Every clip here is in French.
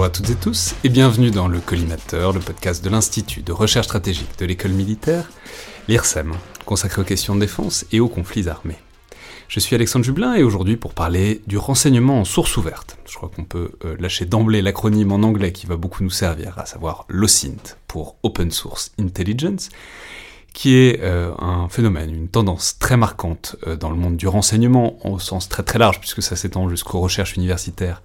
Bonjour à toutes et tous et bienvenue dans le Collimateur, le podcast de l'Institut de recherche stratégique de l'école militaire, l'IRSEM, consacré aux questions de défense et aux conflits armés. Je suis Alexandre Jublin et aujourd'hui pour parler du renseignement en source ouverte. Je crois qu'on peut euh, lâcher d'emblée l'acronyme en anglais qui va beaucoup nous servir, à savoir l'OSINT pour Open Source Intelligence, qui est euh, un phénomène, une tendance très marquante euh, dans le monde du renseignement au sens très très large puisque ça s'étend jusqu'aux recherches universitaires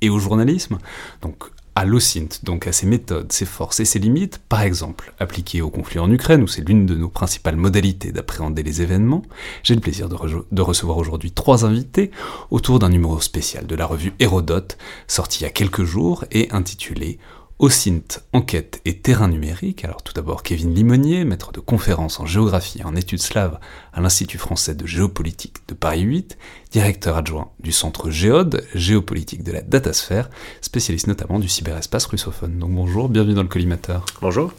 et au journalisme, donc à l'OSINT, donc à ses méthodes, ses forces et ses limites, par exemple appliquées au conflit en Ukraine, où c'est l'une de nos principales modalités d'appréhender les événements, j'ai le plaisir de, re- de recevoir aujourd'hui trois invités autour d'un numéro spécial de la revue Hérodote, sorti il y a quelques jours et intitulé OSINT, enquête et terrain numérique. Alors tout d'abord Kevin Limonier, maître de conférences en géographie et en études slaves à l'Institut français de géopolitique de Paris 8, directeur adjoint du centre Géode, géopolitique de la datasphère, spécialiste notamment du cyberespace russophone. Donc bonjour, bienvenue dans le collimateur. Bonjour.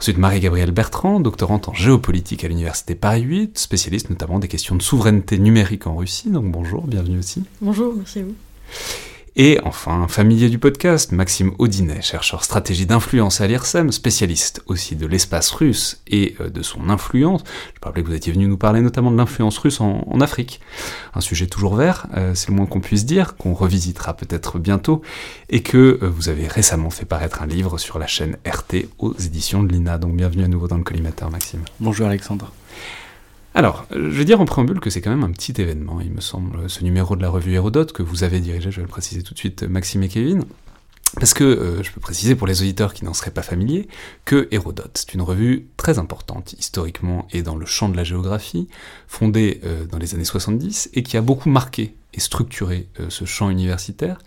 Ensuite Marie-Gabrielle Bertrand, doctorante en géopolitique à l'Université Paris 8, spécialiste notamment des questions de souveraineté numérique en Russie. Donc bonjour, bienvenue aussi. Bonjour, merci à vous. Et enfin, familier du podcast, Maxime Audinet, chercheur stratégie d'influence à l'IRSEM, spécialiste aussi de l'espace russe et euh, de son influence. Je rappeler que vous étiez venu nous parler notamment de l'influence russe en, en Afrique. Un sujet toujours vert, euh, c'est le moins qu'on puisse dire, qu'on revisitera peut-être bientôt, et que euh, vous avez récemment fait paraître un livre sur la chaîne RT aux éditions de l'INA. Donc bienvenue à nouveau dans le collimateur, Maxime. Bonjour Alexandre. Alors, euh, je vais dire en préambule que c'est quand même un petit événement, il me semble, ce numéro de la revue Hérodote que vous avez dirigé, je vais le préciser tout de suite, Maxime et Kevin. Parce que, euh, je peux préciser pour les auditeurs qui n'en seraient pas familiers, que Hérodote, c'est une revue très importante historiquement et dans le champ de la géographie, fondée euh, dans les années 70 et qui a beaucoup marqué et structuré euh, ce champ universitaire.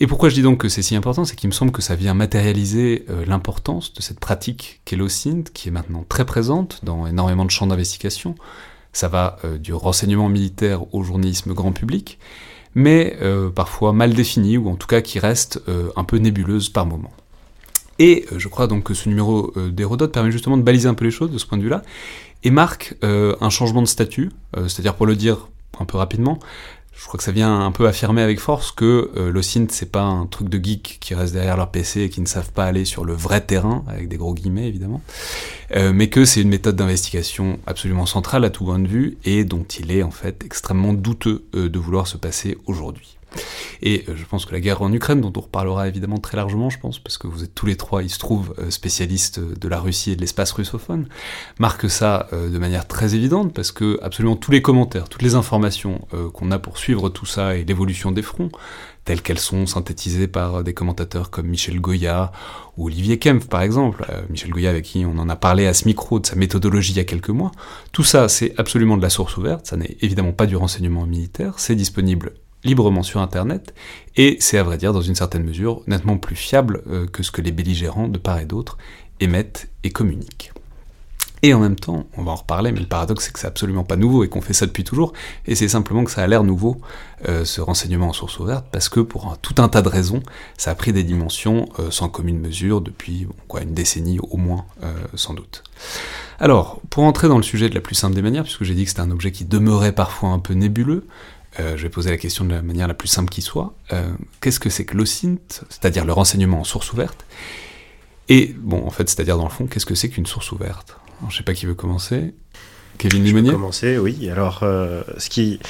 Et pourquoi je dis donc que c'est si important, c'est qu'il me semble que ça vient matérialiser euh, l'importance de cette pratique qu'est l'OSINT, qui est maintenant très présente dans énormément de champs d'investigation. Ça va euh, du renseignement militaire au journalisme grand public, mais euh, parfois mal définie, ou en tout cas qui reste un peu nébuleuse par moment. Et je crois donc que ce numéro d'Hérodote permet justement de baliser un peu les choses de ce point de vue-là, et marque un changement de statut, c'est-à-dire pour le dire un peu rapidement, je crois que ça vient un peu affirmer avec force que euh, c'est pas un truc de geek qui reste derrière leur PC et qui ne savent pas aller sur le vrai terrain, avec des gros guillemets évidemment, euh, mais que c'est une méthode d'investigation absolument centrale à tout point de vue et dont il est en fait extrêmement douteux euh, de vouloir se passer aujourd'hui. Et euh, je pense que la guerre en Ukraine, dont on reparlera évidemment très largement, je pense, parce que vous êtes tous les trois, il se trouve, euh, spécialistes de la Russie et de l'espace russophone, marque ça euh, de manière très évidente, parce que absolument tous les commentaires, toutes les informations euh, qu'on a pour suivre tout ça et l'évolution des fronts, telles qu'elles sont synthétisées par des commentateurs comme Michel Goya ou Olivier Kempf par exemple, Euh, Michel Goya avec qui on en a parlé à ce micro de sa méthodologie il y a quelques mois, tout ça c'est absolument de la source ouverte, ça n'est évidemment pas du renseignement militaire, c'est disponible librement sur Internet, et c'est à vrai dire dans une certaine mesure nettement plus fiable euh, que ce que les belligérants de part et d'autre émettent et communiquent. Et en même temps, on va en reparler, mais le paradoxe c'est que c'est absolument pas nouveau et qu'on fait ça depuis toujours, et c'est simplement que ça a l'air nouveau, euh, ce renseignement en source ouverte, parce que pour un- tout un tas de raisons, ça a pris des dimensions euh, sans commune mesure depuis quoi, une décennie au moins, sans doute. Alors, pour entrer dans le sujet de la plus simple des manières, puisque j'ai dit que c'était un objet qui demeurait parfois un peu nébuleux, euh, je vais poser la question de la manière la plus simple qui soit. Euh, Qu'est-ce que c'est que l'OSINT, c'est-à-dire le renseignement en source ouverte? Et, bon, en fait, c'est-à-dire dans le fond, qu'est-ce que c'est qu'une source ouverte? Alors, Je sais pas qui veut commencer. Kevin Limonier? commencer, oui. Alors, euh, ce qui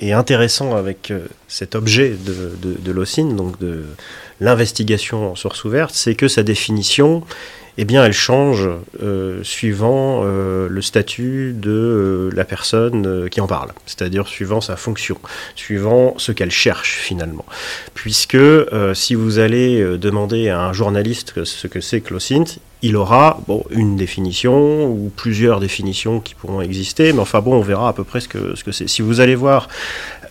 est intéressant avec euh, cet objet de, de, de l'OSINT, donc de l'investigation en source ouverte, c'est que sa définition eh bien, elle change euh, suivant euh, le statut de euh, la personne qui en parle, c'est-à-dire suivant sa fonction, suivant ce qu'elle cherche finalement. Puisque si vous allez demander à un journaliste ce que c'est que il aura une définition ou plusieurs définitions qui pourront exister, mais enfin bon, on verra à peu près ce que c'est. Si vous allez voir,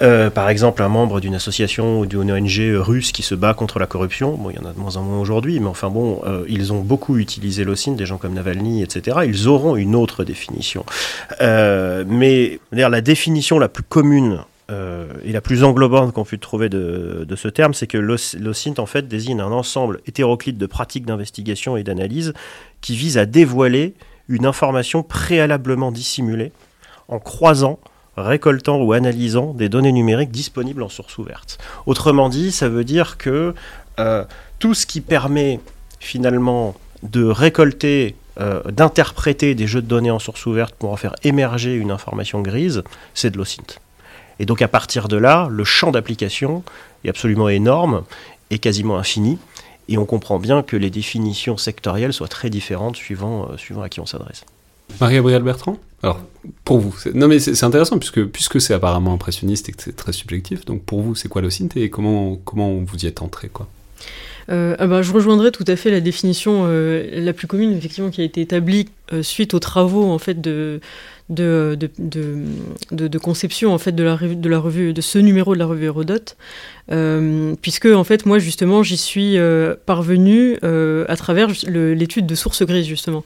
euh, par exemple, un membre d'une association ou d'une ONG russe qui se bat contre la corruption, bon, il y en a de moins en moins aujourd'hui, mais enfin bon, euh, ils ont beaucoup utilisé l'OSINT, des gens comme Navalny, etc. Ils auront une autre définition. Euh, mais la définition la plus commune euh, et la plus englobante qu'on puisse trouver de, ce terme, c'est que l'OSINT en fait désigne un ensemble hétéroclite de pratiques d'investigation et d'analyse qui vise à dévoiler une information préalablement dissimulée en croisant, récoltant ou analysant des données numériques disponibles en source ouverte. Autrement dit, ça veut dire que euh, tout ce qui permet finalement de récolter euh, d'interpréter des jeux de données en source ouverte pour en faire émerger une information grise, c'est de l'OSINT. Et donc à partir de là, le champ d'application est absolument énorme et quasiment infini. Et on comprend bien que les définitions sectorielles soient très différentes suivant, euh, suivant à qui on s'adresse. Marie-Gabrielle Bertrand? Alors, pour vous, non mais c'est intéressant puisque, puisque c'est apparemment impressionniste et que c'est très subjectif, donc pour vous, c'est quoi l'OSINT et comment, comment vous y êtes entré quoi? Euh, ah bah, je rejoindrai tout à fait la définition euh, la plus commune effectivement qui a été établie suite aux travaux en fait de, de, de, de, conception en fait de la, de la revue de ce numéro de la revue Hérodote euh, puisque en fait moi justement j'y suis euh, parvenu euh, à travers l'étude de sources grises justement.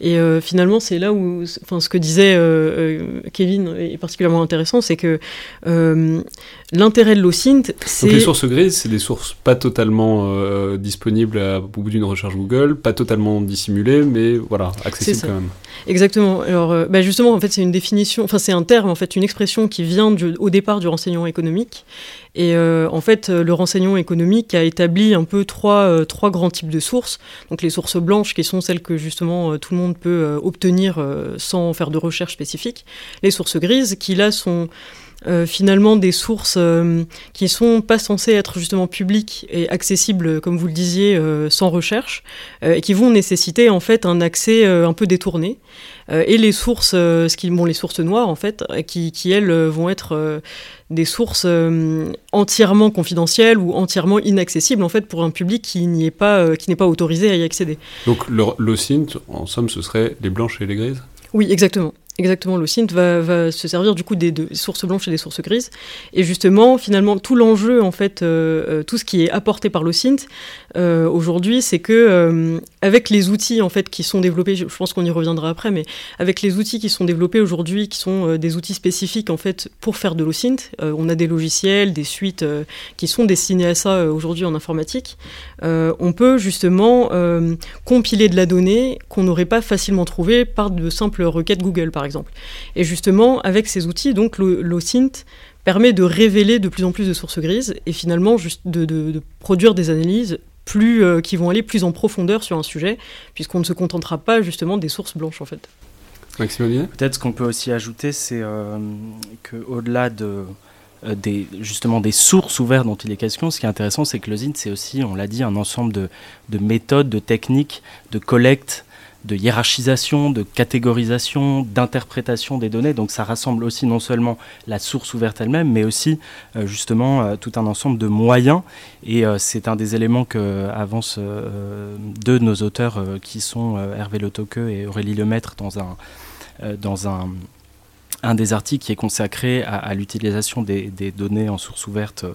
Et finalement c'est là où enfin ce que disait Kevin est particulièrement intéressant c'est que l'intérêt de l'OSINT c'est donc les sources grises c'est des sources pas totalement disponibles au bout d'une recherche Google pas totalement dissimulées mais voilà accessibles quand même exactement alors bah justement en fait c'est une définition enfin c'est un terme en fait une expression qui vient au départ du renseignement économique et euh, en fait, euh, le renseignement économique a établi un peu trois, euh, trois grands types de sources. Donc les sources blanches, qui sont celles que justement tout le monde peut obtenir sans faire de recherche spécifique. Les sources grises, qui là sont finalement des sources qui sont pas censées être justement publiques et accessibles, comme vous le disiez, sans recherche, et qui vont nécessiter en fait un accès un peu détourné. et les sources, ce qui, bon, les sources noires en fait, qui, qui elles vont être des sources euh, entièrement confidentielles ou entièrement inaccessibles en fait pour un public qui n'y est pas euh, qui n'est pas autorisé à y accéder. Donc le, le en somme, ce serait les blanches et les grises? Oui, exactement. Exactement, le va, se servir du coup des, sources blanches et des sources grises. Et justement, finalement, tout l'enjeu, en fait, euh, tout ce qui est apporté par l'OSINT euh, aujourd'hui, c'est que avec les outils en fait qui sont développés, je pense qu'on y reviendra après, mais avec les outils qui sont développés aujourd'hui, qui sont des outils spécifiques en fait pour faire de l'OSINT, on a des logiciels, des suites qui sont destinés à ça aujourd'hui en informatique. on peut justement compiler de la donnée qu'on n'aurait pas facilement trouvée par de simples requêtes Google, par exemple. Et justement, avec ces outils, donc l'OSINT permet de révéler de plus en plus de sources grises et finalement de, produire des analyses plus, euh, qui vont aller plus en profondeur sur un sujet, puisqu'on ne se contentera pas justement des sources blanches en fait. Peut-être ce qu'on peut aussi ajouter, c'est euh, qu'au-delà de, euh, des, justement des sources ouvertes dont il est question, ce qui est intéressant, c'est que l'OSINT, c'est aussi, on l'a dit, un ensemble de, de, méthodes, de techniques, de collecte de hiérarchisation, de catégorisation, d'interprétation des données. Donc ça rassemble aussi non seulement la source ouverte elle-même, mais aussi euh, justement euh, tout un ensemble de moyens. Et euh, c'est un des éléments que avancent deux de nos auteurs qui sont Hervé Toque et Aurélie Lemaître dans un, dans un un des articles qui est consacré à, l'utilisation des, données en source ouverte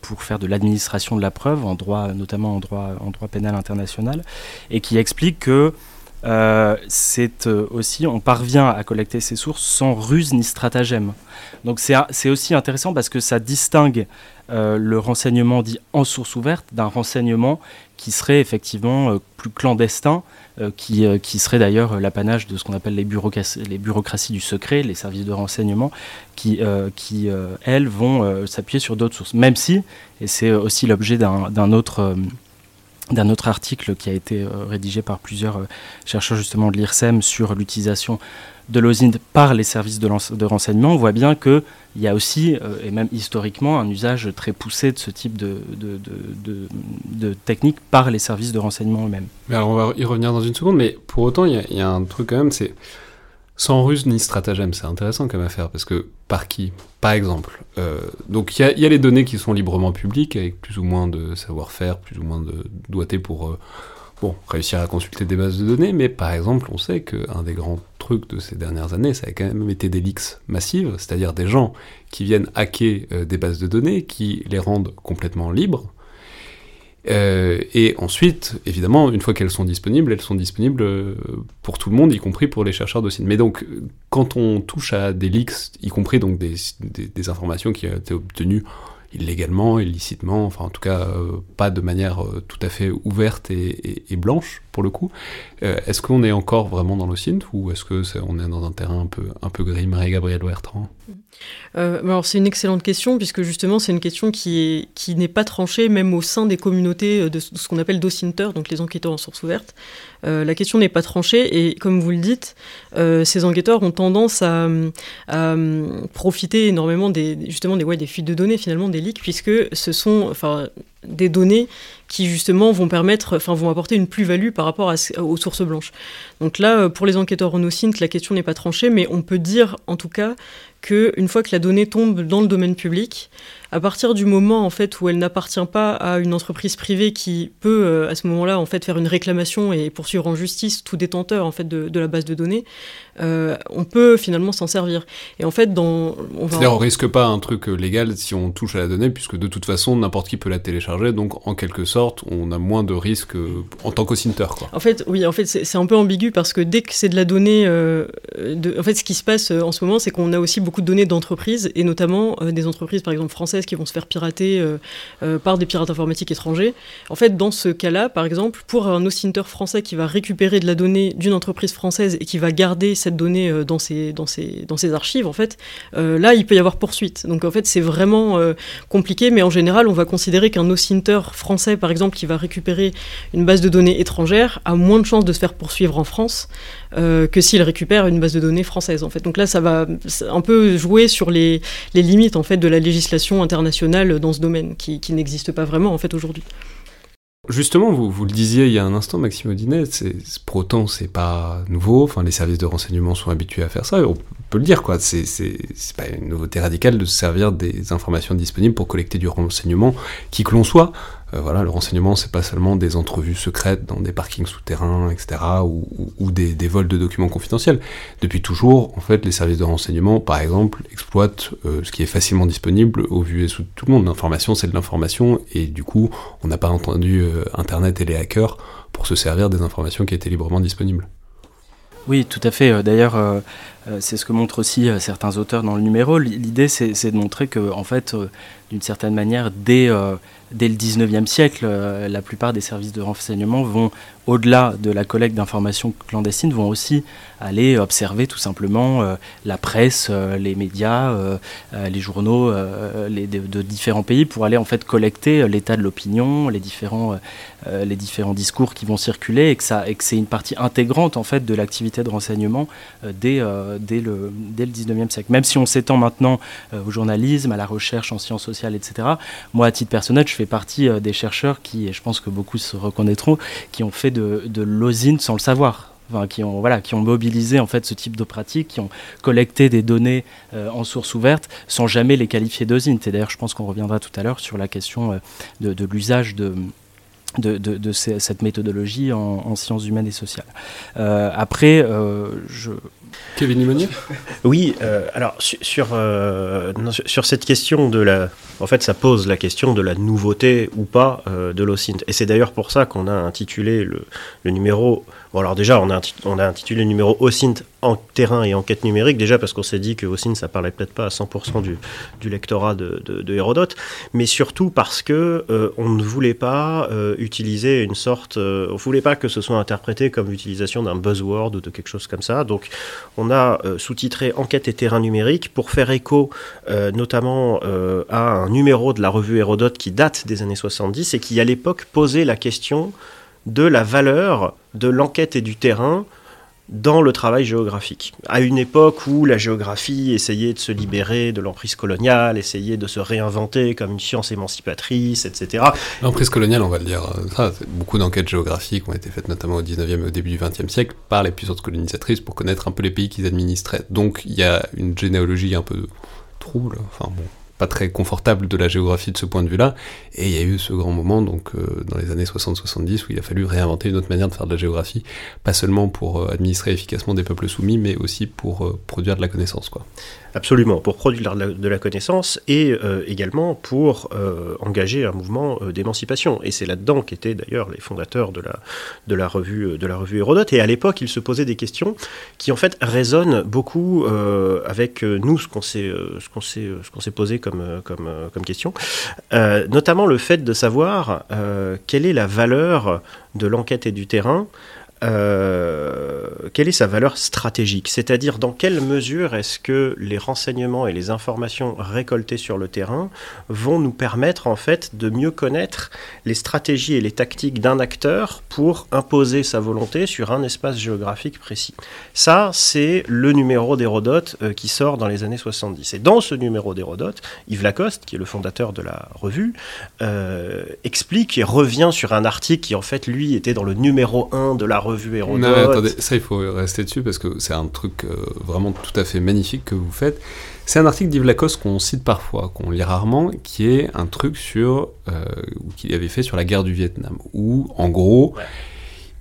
pour faire de l'administration de la preuve, en droit, notamment en droit, en droit pénal international, et qui explique que euh, c'est euh, aussi, on parvient à collecter ces sources sans ruse ni stratagème. Donc c'est aussi intéressant parce que ça distingue euh, le renseignement dit en source ouverte d'un renseignement qui serait effectivement plus clandestin, qui, qui, serait d'ailleurs l'apanage de ce qu'on appelle les bureaucraties, les bureaucraties, du secret, les services de renseignement, qui, qui elles, vont s'appuyer sur d'autres sources. Même si, et c'est aussi l'objet d'un autre d'un autre article qui a été rédigé par plusieurs chercheurs justement de l'IRSEM sur l'utilisation de l'OSINT par les services de, renseignement, on voit bien qu'il y a aussi, et même historiquement, un usage très poussé de ce type de, technique par les services de renseignement eux-mêmes. alors on va y revenir dans une seconde, mais pour autant, il y, a un truc quand même, c'est sans ruse ni stratagème, c'est intéressant comme affaire, parce que par qui? Par exemple, euh, donc il y, a les données qui sont librement publiques, avec plus ou moins de savoir-faire, plus ou moins de doigté pour euh, réussir à consulter des bases de données, mais par exemple, on sait qu'un des grands trucs de ces dernières années, ça a quand même été des leaks massives, c'est-à-dire des gens qui viennent hacker euh, des bases de données, qui les rendent complètement libres, euh, et ensuite, évidemment, une fois qu'elles sont disponibles, elles sont disponibles euh, pour tout le monde, y compris pour les chercheurs de Mais donc, quand on touche à des leaks, y compris donc des, informations qui ont été obtenues illégalement, illicitement, enfin en tout cas euh, pas de manière tout à fait ouverte et, blanche pour le coup. Euh, est-ce qu'on est encore vraiment dans le synth ou est-ce que est, on est dans un terrain un peu, un peu gris, Marie-Gabrielle Bertrand? Alors c'est une excellente question puisque justement c'est une question qui est qui n'est pas tranchée même au sein des communautés de ce qu'on appelle docinter, donc les enquêteurs en source ouverte. la question n'est pas tranchée et comme vous le dites, ces enquêteurs ont tendance à, profiter énormément des justement des ouais, des fuites de données finalement des puisque ce sont enfin, des données qui justement vont permettre, enfin vont apporter une plus-value par rapport aux sources blanches. Donc là, pour les enquêteurs Renault-Synth, la question n'est pas tranchée, mais on peut dire en tout cas qu'une fois que la donnée tombe dans le domaine public, à partir du moment en fait où elle n'appartient pas à une entreprise privée qui peut euh, à ce moment-là en fait faire une réclamation et poursuivre en justice tout détenteur en fait de, la base de données, euh, on peut finalement s'en servir. Et en fait, dans on va... On risque pas un truc euh, légal si on touche à la donnée puisque de toute façon n'importe qui peut la télécharger, donc en quelque sorte on a moins de risques en tant qu'aucinter quoi. En fait, oui, en fait c'est un peu ambigu parce que dès que c'est de la donnée, de... en fait ce qui se passe en ce moment c'est qu'on a aussi beaucoup de données d'entreprises et notamment des entreprises par exemple françaises qui vont se faire pirater euh, euh, par des pirates informatiques étrangers. En fait, dans ce cas-là, par exemple, pour un OSINTER français qui va récupérer de la donnée d'une entreprise française et qui va garder cette donnée euh, dans, ses, dans, ses, dans ses archives, en fait, là, il peut y avoir poursuite. Donc, en fait, c'est vraiment compliqué, mais en général, on va considérer qu'un OSINTER français, par exemple, qui va récupérer une base de données étrangère, a moins de chances de se faire poursuivre en France que s'il récupère une base de données française, en fait. Donc là, ça va un peu jouer sur les, limites, en fait, de la législation internationale dans ce domaine, qui, n'existe pas vraiment, en fait, aujourd'hui. Justement, vous, vous, le disiez il y a un instant, Maxime Audinet, pour autant, c'est pas nouveau. Enfin, les services de renseignement sont habitués à faire ça. On peut le dire, quoi. C'est pas une nouveauté radicale de se servir des informations disponibles pour collecter du renseignement, qui que l'on soit. Euh, voilà, le renseignement, c'est pas seulement des entrevues secrètes dans des parkings souterrains, etc., ou, des, vols de documents confidentiels. Depuis toujours, en fait, les services de renseignement, par exemple, exploitent euh, ce qui est facilement disponible au vu et sous tout le monde. L'information, c'est de l'information, et du coup, on n'a pas entendu euh, Internet et les hackers pour se servir des informations qui étaient librement disponibles. Oui, tout à fait. D'ailleurs, c'est ce que montrent aussi certains auteurs dans le numéro. L'idée, c'est de montrer que, en fait, d'une certaine manière, dès dès le 19e siècle, euh, la plupart des services de renseignement vont, au-delà de la collecte d'informations clandestines, vont aussi aller observer tout simplement euh, la presse, euh, les médias, les journaux les, de, différents pays pour aller en fait collecter l'état de l'opinion, les différents, les différents discours qui vont circuler et que, ça, et que c'est une partie intégrante en fait de l'activité de renseignement dès, dès, le, dès le 19e siècle. Même si on s'étend maintenant au journalisme, à la recherche en sciences sociales, etc., moi à titre personnel, je fais partie euh, des chercheurs qui, et je pense que beaucoup se reconnaîtront, qui ont fait de, de l'osine sans le savoir. Enfin, qui ont voilà qui ont mobilisé en fait ce type de pratique, qui ont collecté des données euh, en source ouverte sans jamais les qualifier d'osine. Et d'ailleurs, je pense qu'on reviendra tout à l'heure sur la question euh, de l'usage de de, de, de, cette méthodologie en, en, sciences humaines et sociales. Euh, après, euh, je, Kevin Limonier Oui, euh, alors sur, euh, sur cette question de la... En fait, ça pose la question de la nouveauté ou pas euh, de l'OSINT. Et c'est d'ailleurs pour ça qu'on a intitulé le, le numéro Bon, alors déjà, on a, intitulé le numéro OSINT en terrain et enquête numérique, déjà parce qu'on s'est dit que OSINT, ça parlait peut-être pas à 100% du, lectorat de, de, Hérodote, mais surtout parce que euh, on ne voulait pas euh, utiliser une sorte, euh, on voulait pas que ce soit interprété comme l'utilisation d'un buzzword ou de quelque chose comme ça. Donc, on a sous-titré Enquête et terrain numérique pour faire écho notamment à un numéro de la revue Hérodote qui date des années 70 et qui à l'époque posait la question de la valeur de l'enquête et du terrain dans le travail géographique. À une époque où la géographie essayait de se libérer de l'emprise coloniale, essayait de se réinventer comme une science émancipatrice, etc. L'emprise coloniale, on va le dire, beaucoup d'enquêtes géographiques ont été faites notamment au 19e et au début du 20e siècle par les puissances colonisatrices pour connaître un peu les pays qu'ils administraient. Donc il y a une généalogie un peu trouble, enfin bon, pas très confortable de la géographie de ce point de vue-là. Et il y a eu ce grand moment, donc euh, dans les années 60-70, où il a fallu réinventer une autre manière de faire de la géographie, pas seulement pour euh, administrer efficacement des peuples soumis, mais aussi pour euh, produire de la connaissance. Quoi. Absolument, pour produire de la connaissance et également pour engager un mouvement d'émancipation. Et c'est là-dedans qu'étaient d'ailleurs les fondateurs de la, de, la revue, de la revue Hérodote. Et à l'époque, ils se posaient des questions qui en fait résonnent beaucoup avec nous, ce qu'on s'est, qu'on s'est posé comme, comme, comme question. notamment le fait de savoir quelle est la valeur de l'enquête et du terrain euh, quelle est sa valeur stratégique? C'est-à-dire dans quelle mesure est-ce que les renseignements et les informations récoltées sur le terrain vont nous permettre en fait de mieux connaître les stratégies et les tactiques d'un acteur pour imposer sa volonté sur un espace géographique précis? Ça, c'est le numéro d'Hérodote euh, qui sort dans les années 70. Et dans ce numéro d'Hérodote, Yves Lacoste, qui est le fondateur de la revue, euh, explique et revient sur un article qui en fait lui était dans le numéro 1 de la revue revue Hérodote. Non, attendez, ça il faut rester dessus parce que c'est un truc euh, vraiment tout à fait magnifique que vous faites. C'est un article d'Yves Lacoste qu'on cite parfois, qu'on lit rarement, qui est un truc sur euh, qu'il avait fait sur la guerre du Vietnam, où en gros,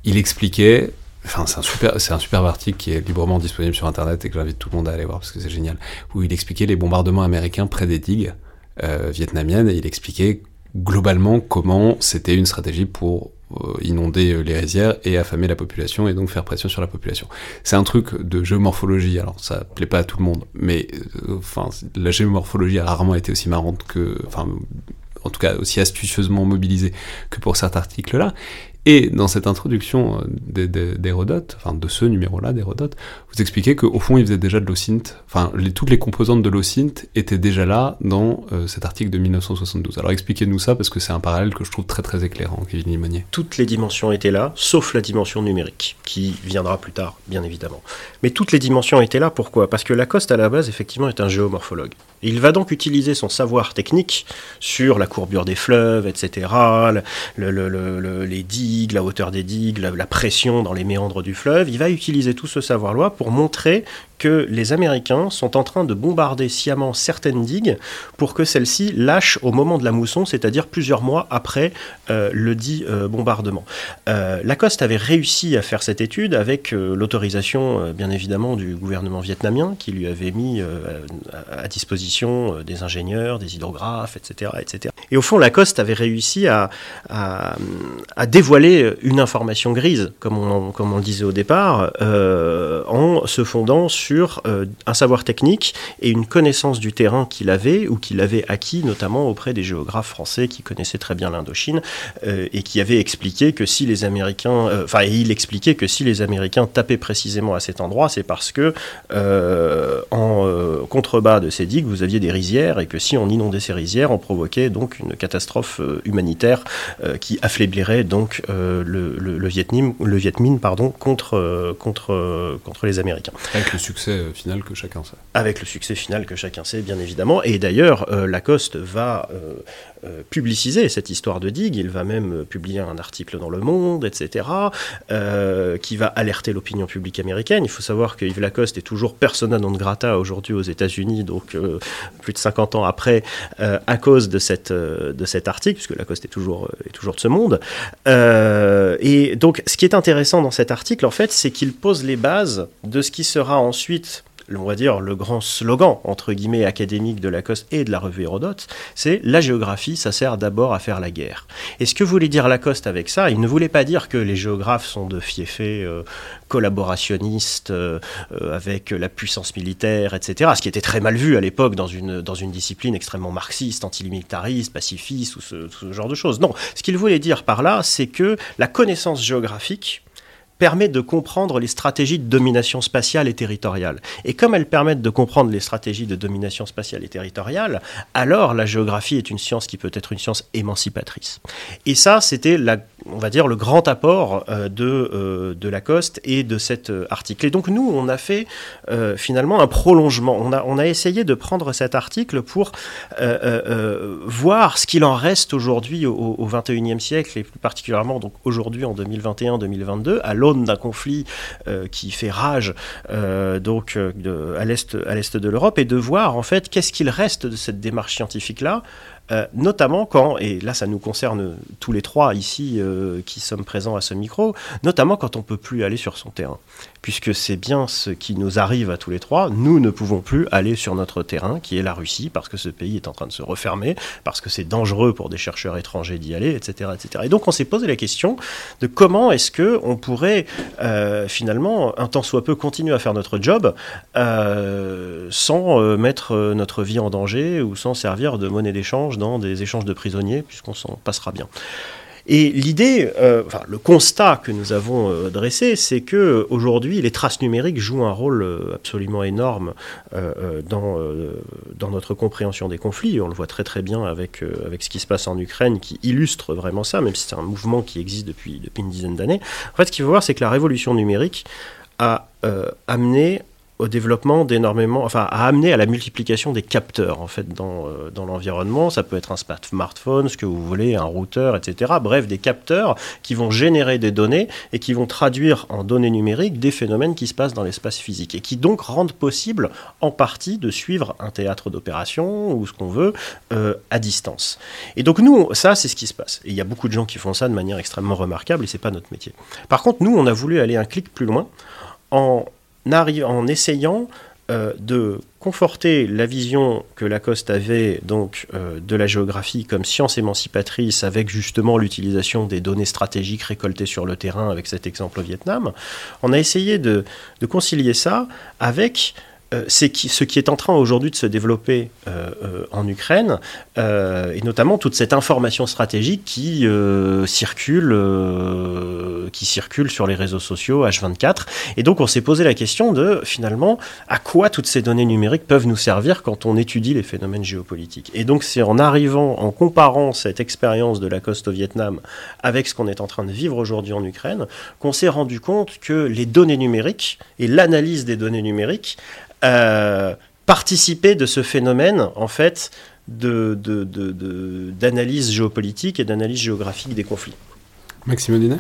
il expliquait. Enfin, c'est un super, c'est un superbe article qui est librement disponible sur Internet et que j'invite tout le monde à aller voir parce que c'est génial. Où il expliquait les bombardements américains près des digues euh, vietnamiennes et il expliquait globalement comment c'était une stratégie pour euh, inonder les rizières et affamer la population et donc faire pression sur la population. C'est un truc de géomorphologie, alors ça plaît pas à tout le monde, mais euh, enfin la géomorphologie a rarement été aussi marrante que, enfin en tout cas aussi astucieusement mobilisée que pour cet article-là. Et dans cette introduction euh, d'Hérodote, enfin de ce numéro-là d'Hérodote, vous expliquez qu'au fond, il faisait déjà de l'OSINT, enfin toutes les composantes de l'OSINT étaient déjà là dans euh, cet article de 1972. Alors expliquez-nous ça, parce que c'est un parallèle que je trouve très très éclairant, Kevin Limonier. Toutes les dimensions étaient là, sauf la dimension numérique, qui viendra plus tard, bien évidemment. Mais toutes les dimensions étaient là, pourquoi? Parce que Lacoste, à la base, effectivement, est un géomorphologue. Il va donc utiliser son savoir technique sur la courbure des fleuves, etc., les digues, la hauteur des digues, la, la, pression dans les méandres du fleuve. Il va utiliser tout ce savoir-là pour montrer que les Américains sont en train de bombarder sciemment certaines digues pour que celles-ci lâchent au moment de la mousson, c'est-à-dire plusieurs mois après euh, le dit euh, bombardement. Euh, Lacoste avait réussi à faire cette étude avec l'autorisation, bien évidemment, du gouvernement vietnamien qui lui avait mis à, disposition des ingénieurs, des hydrographes, etc., etc. Et au fond, Lacoste avait réussi à, dévoiler une information grise, comme on, disait au départ, en se fondant sur sur euh, un savoir technique et une connaissance du terrain qu'il avait ou qu'il avait acquis notamment auprès des géographes français qui connaissaient très bien l'Indochine euh, et qui avaient expliqué que si les Américains, euh, enfin il expliquait que si les Américains tapaient précisément à cet endroit, c'est parce que en contrebas de ces digues vous aviez des rizières et que si on inondait ces rizières, on provoquait donc une catastrophe humanitaire qui affaiblirait donc le, le, le, Viet Minh pardon contre contre contre les Américains. Euh, final que chacun sait. Avec le succès final que chacun sait, bien évidemment. Et d'ailleurs, euh, Lacoste va euh, publiciser cette histoire de digue. Il va même publier un article dans Le Monde, etc., qui va alerter l'opinion publique américaine. Il faut savoir que Yves Lacoste est toujours persona non grata aujourd'hui aux États-Unis, donc plus de 50 ans après, à cause de, cette, de cet article, puisque Lacoste est toujours, est toujours de ce monde. et donc, ce qui est intéressant dans cet article, en fait, c'est qu'il pose les bases de ce qui sera ensuite on va dire, le grand slogan, entre guillemets, académique de Lacoste et de la revue Hérodote, c'est la géographie, ça sert d'abord à faire la guerre. Et ce que voulait dire Lacoste avec ça, il ne voulait pas dire que les géographes sont de fiefés euh, collaborationnistes euh, euh, avec la puissance militaire, etc., ce qui était très mal vu à l'époque dans une, dans une discipline extrêmement marxiste, antimilitariste, pacifiste, ou ce genre de choses. Non, ce qu'il voulait dire par là, c'est que la connaissance géographique permet de comprendre les stratégies de domination spatiale et territoriale. Et comme elles permettent de comprendre les stratégies de domination spatiale et territoriale, alors la géographie est une science qui peut être une science émancipatrice. Et ça, c'était, on va dire, le grand apport euh, de, euh, de Lacoste et de cet euh, article. Et donc nous, on a fait finalement un prolongement. On a, on a essayé de prendre cet article pour voir ce qu'il en reste aujourd'hui au, au 21e siècle, et plus particulièrement aujourd'hui en 2021-2022, à d'un conflit euh, qui fait rage euh, donc euh, à l'est à l'est de l'Europe et de voir en fait qu'est-ce qu'il reste de cette démarche scientifique là euh, notamment quand, et là ça nous concerne tous les trois ici euh, qui sommes présents à ce micro, notamment quand on peut plus aller sur son terrain. Puisque c'est bien ce qui nous arrive à tous les trois, nous ne pouvons plus aller sur notre terrain, qui est la Russie, parce que ce pays est en train de se refermer, parce que c'est dangereux pour des chercheurs étrangers d'y aller, etc., etc. Et donc on s'est posé la question de comment est-ce que on pourrait euh, finalement, un temps soit peu, continuer à faire notre job sans mettre notre vie en danger ou sans servir de monnaie d'échange dans des échanges de prisonniers, puisqu'on s'en passera bien. Et l'idée, euh, le constat que nous avons euh, dressé, c'est que aujourd'hui, les traces numériques jouent un rôle euh, absolument énorme dans, dans notre compréhension des conflits. On le voit très très bien avec, avec ce qui se passe en Ukraine, qui illustre vraiment ça, même si c'est un mouvement qui existe depuis, depuis une dizaine d'années. En fait, ce qu'il faut voir, c'est que la révolution numérique a amené au développement d'énormément, enfin à amener à la multiplication des capteurs en fait dans, euh, dans l'environnement. Ça peut être un smartphone, ce que vous voulez, un routeur, etc. Bref, des capteurs qui vont générer des données et qui vont traduire en données numériques des phénomènes qui se passent dans l'espace physique et qui donc rendent possible en partie de suivre un théâtre d'opération ou ce qu'on veut euh, à distance. Et donc nous, ça c'est ce qui se passe. Et il y a beaucoup de gens qui font ça de manière extrêmement remarquable et c'est pas notre métier. Par contre, nous, on a voulu aller un clic plus loin en en essayant euh, de conforter la vision que Lacoste avait donc euh, de la géographie comme science émancipatrice avec justement l'utilisation des données stratégiques récoltées sur le terrain avec cet exemple au Vietnam, on a essayé de concilier ça avec euh, c'est ce qui est en train aujourd'hui de se développer euh, euh, en Ukraine, et notamment toute cette information stratégique qui circule, qui circule sur les réseaux sociaux H24. Et donc on s'est posé la question de finalement à quoi toutes ces données numériques peuvent nous servir quand on étudie les phénomènes géopolitiques. Et donc c'est en arrivant, en comparant cette expérience de la coste au Vietnam avec ce qu'on est en train de vivre aujourd'hui en Ukraine, qu'on s'est rendu compte que les données numériques et l'analyse des données numériques euh, participer de ce phénomène, en fait, d'analyse de, de, géopolitique et d'analyse géographique des conflits. Maxime Dinet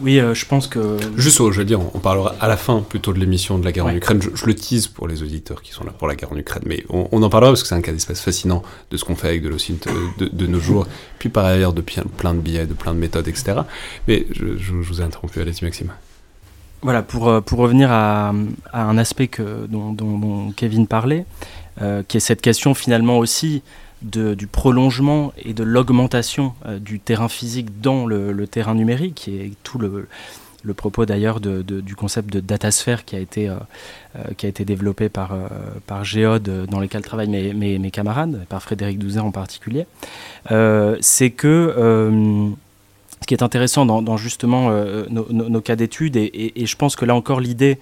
oui, euh, je pense que. Juste, je veux dire, on parlera à la fin plutôt de l'émission de la guerre en Ukraine. Je, le tease pour les auditeurs qui sont là pour la guerre en Ukraine, mais on, en parlera parce que c'est un cas d'espèce fascinant de ce qu'on fait avec de l'OSINT euh, de, nos jours, puis par ailleurs de plein de billets, de plein de méthodes, etc. Mais je, je vous ai interrompu, allez-y, Maxime. Voilà, pour, euh, pour revenir à, un aspect que, dont, Kevin parlait, euh, qui est cette question finalement aussi de, du prolongement et de l'augmentation euh, du terrain physique dans le, terrain numérique, qui est tout le, le propos d'ailleurs du concept de datasphère qui a été, qui a été développé par, par Géode, dans lequel travaillent mes, mes, mes, camarades, par Frédéric Douzet en particulier, c'est que ce qui est intéressant dans, justement euh, nos, cas d'études, et, je pense que là encore l'idée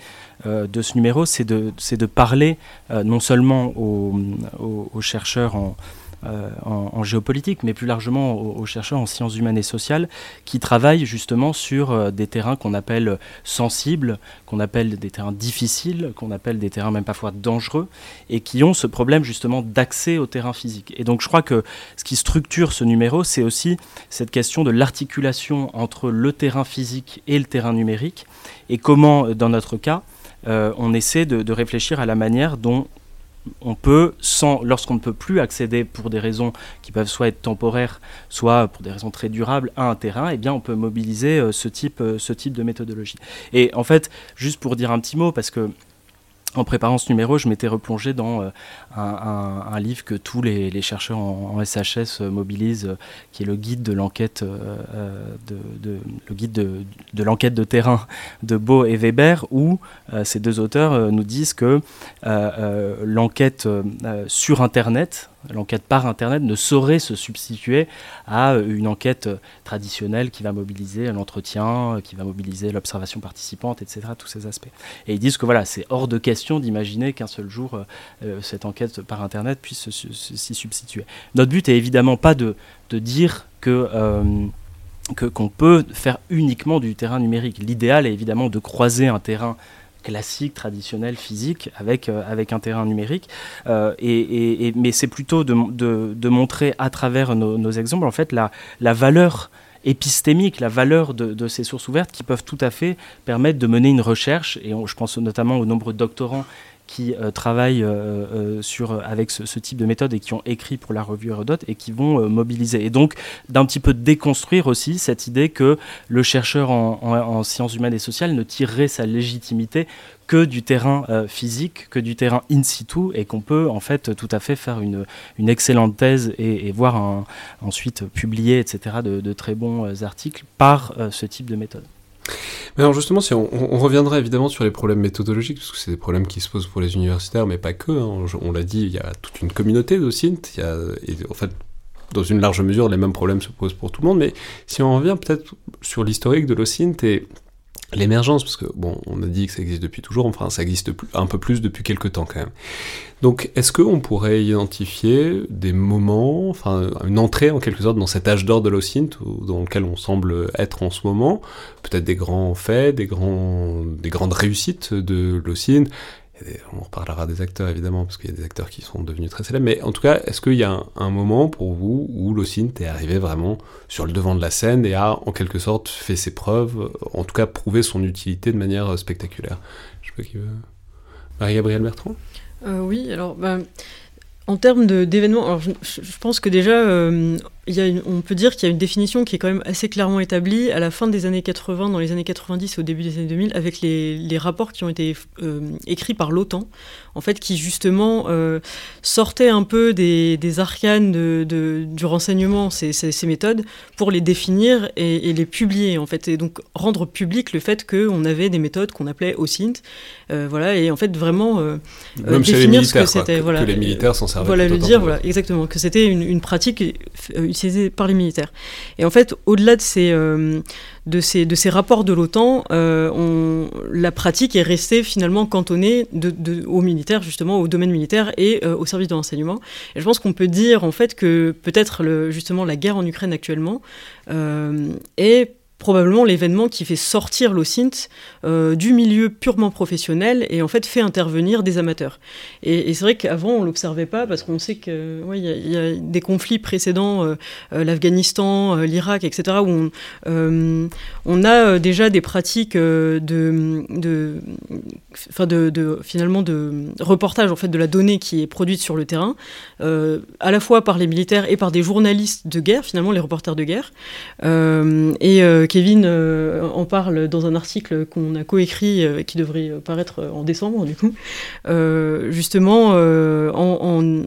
euh, de ce numéro, c'est de, parler euh, non seulement aux, aux chercheurs en, euh, en, géopolitique, mais plus largement aux, chercheurs en sciences humaines et sociales qui travaillent justement sur euh, des terrains qu'on appelle sensibles, qu'on appelle des terrains difficiles, qu'on appelle des terrains même parfois dangereux, et qui ont ce problème justement d'accès au terrain physique. Et donc je crois que ce qui structure ce numéro, c'est aussi cette question de l'articulation entre le terrain physique et le terrain numérique, et comment, dans notre cas, euh, on essaie de réfléchir à la manière dont on peut, sans, lorsqu'on ne peut plus accéder pour des raisons qui peuvent soit être temporaires, soit pour des raisons très durables à un terrain, eh bien on peut mobiliser euh, ce, type, euh, ce type de méthodologie. Et en fait, juste pour dire un petit mot, parce que en préparant ce numéro, je m'étais replongé dans euh, un, livre que tous les, chercheurs en, SHS euh, mobilisent, euh, qui est le guide de l'enquête de, le guide de, l'enquête de terrain de Beau et Weber, où ces deux auteurs nous disent que l'enquête sur Internet l'enquête par Internet ne saurait se substituer à une enquête traditionnelle qui va mobiliser l'entretien, qui va mobiliser l'observation participante, etc., tous ces aspects. Et ils disent que voilà, c'est hors de question d'imaginer qu'un seul jour, cette enquête par Internet puisse s'y substituer. Notre but est évidemment pas de, dire que qu'on peut faire uniquement du terrain numérique. L'idéal est évidemment de croiser un terrain classique, traditionnel, physique, avec, euh, avec un terrain numérique. Euh, et, mais c'est plutôt de, de, montrer à travers nos, exemples, en fait, la, la valeur épistémique, la valeur de, de, ces sources ouvertes qui peuvent tout à fait permettre de mener une recherche, et je pense notamment au nombre de doctorants qui euh, travaillent euh, euh, sur, avec ce, type de méthode et qui ont écrit pour la revue Hérodote et qui vont mobiliser. Et donc d'un petit peu déconstruire aussi cette idée que le chercheur en, sciences humaines et sociales ne tirerait sa légitimité que du terrain physique, que du terrain in situ, et qu'on peut en fait tout à fait faire une, excellente thèse et, voir ensuite publier, etc., de, très bons articles par ce type de méthode. Mais alors justement, si on, reviendrait évidemment sur les problèmes méthodologiques, parce que c'est des problèmes qui se posent pour les universitaires, mais pas que. Hein. On l'a dit, il y a toute une communauté d'OSINT. Il y a, en fait, dans une large mesure, les mêmes problèmes se posent pour tout le monde. Mais si on revient peut-être sur l'historique de l'OSINT et l'émergence, parce que bon, on a dit que ça existe depuis toujours, enfin ça existe un peu plus depuis quelques temps quand même. Donc est-ce qu'on pourrait identifier des moments, enfin une entrée en quelque sorte dans cet âge d'or de l'OSINT, dans lequel on semble être en ce moment, peut-être des grands faits, des, grands, des grandes réussites de l'OSINT, on reparlera des acteurs évidemment, parce qu'il y a des acteurs qui sont devenus très célèbres, mais en tout cas, est-ce qu'il y a un, moment pour vous où l'OSINT est arrivé vraiment sur le devant de la scène et a en quelque sorte fait ses preuves, en tout cas prouvé son utilité de manière spectaculaire? Je sais pas qui veut. Marie-Gabrielle Bertrand? Euh, Oui, alors. Ben, en termes d'événements, je, je, pense que déjà, euh, on peut dire qu'il y a une définition qui est quand même assez clairement établie à la fin des années 80, dans les années 90 et au début des années 2000, avec les, rapports qui ont été euh, écrits par l'OTAN, en fait, qui justement euh, sortaient un peu des, arcanes de, du renseignement, ces, ces, méthodes, pour les définir et, les publier, en fait, et donc rendre public le fait qu'on avait des méthodes qu'on appelait OSINT, euh, voilà, et en fait vraiment définir ce que c'était, voilà, que les militaires s'en servaient. Voilà, le dire, voilà, exactement, que c'était une, une pratique par les militaires. Et en fait, au-delà de ces, euh, de, ces, de ces rapports de l'OTAN, euh, la pratique est restée finalement cantonnée de, de, aux militaires, justement, au domaine militaire et euh, au service de renseignement. Et je pense qu'on peut dire, en fait, que peut-être justement la guerre en Ukraine actuellement est probablement l'événement qui fait sortir l'OSINT euh, du milieu purement professionnel et en fait fait intervenir des amateurs. Et, c'est vrai qu'avant on l'observait pas parce qu'on sait qu'il ouais, y, y, a des conflits précédents, euh, euh, l'Afghanistan, l'Irak, etc., où on, on a déjà des pratiques de, de, de, finalement de reportage en fait de la donnée qui est produite sur le terrain, à la fois par les militaires et par des journalistes de guerre, finalement les reporters de guerre. et Kevin euh, en parle dans un article qu'on a coécrit, euh, qui devrait paraître en décembre, du coup, euh, justement en, en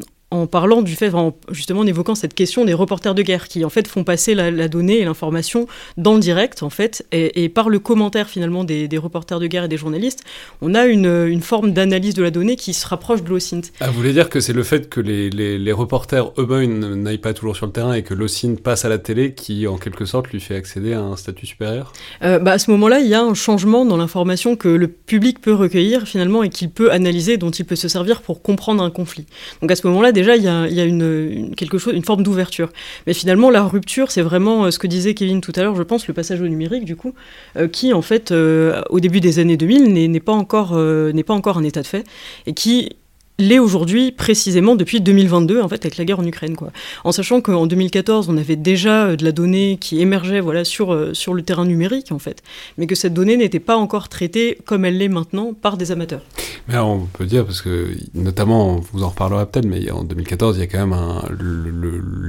parlant du fait, justement en évoquant cette question des reporters de guerre qui en fait font passer la, donnée et l'information dans le direct en fait et, par le commentaire finalement des, reporters de guerre et des journalistes, on a une, une forme d'analyse de la donnée qui se rapproche de l'OSINT. Ah, vous voulez dire que c'est le fait que les, les, reporters eux-mêmes n'aillent pas toujours sur le terrain et que l'OSINT passe à la télé qui en quelque sorte lui fait accéder à un statut supérieur? Euh, bah, À ce moment-là, il y a un changement dans l'information que le public peut recueillir finalement et qu'il peut analyser, dont il peut se servir pour comprendre un conflit. Donc à ce moment-là, déjà, il y a, une, quelque chose, une forme d'ouverture. Mais finalement, la rupture, c'est vraiment euh, ce que disait Kevin tout à l'heure, je pense, le passage au numérique, du coup, euh, qui, en fait, euh, au début des années 2000, n'est pas, encore, n'est pas encore un état de fait, et qui l'est aujourd'hui précisément depuis 2022 en fait avec la guerre en Ukraine quoi. En sachant qu'en 2014 on avait déjà euh, de la donnée qui émergeait voilà sur euh, sur le terrain numérique en fait, mais que cette donnée n'était pas encore traitée comme elle l'est maintenant par des amateurs. Mais on peut dire parce que notamment on vous en reparlera peut-être, mais en 2014 il y a quand même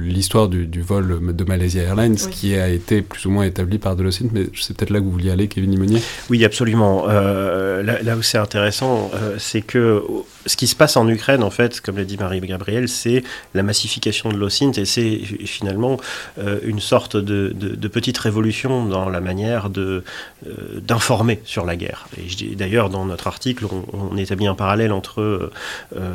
l'histoire du, vol de Malaysia Airlines qui a été plus ou moins établi par Delocine, mais c'est peut-être là que vous vouliez aller, Kevin Limonier. Oui, absolument. Euh, là, où c'est intéressant, c'est que ce qui se passe en Ukraine, en fait, comme l'a dit Marie-Gabrielle, c'est la massification de l'OSINT et c'est finalement une sorte de, petite révolution dans la manière de, d'informer sur la guerre. Et d'ailleurs, dans notre article, on, établit un parallèle entre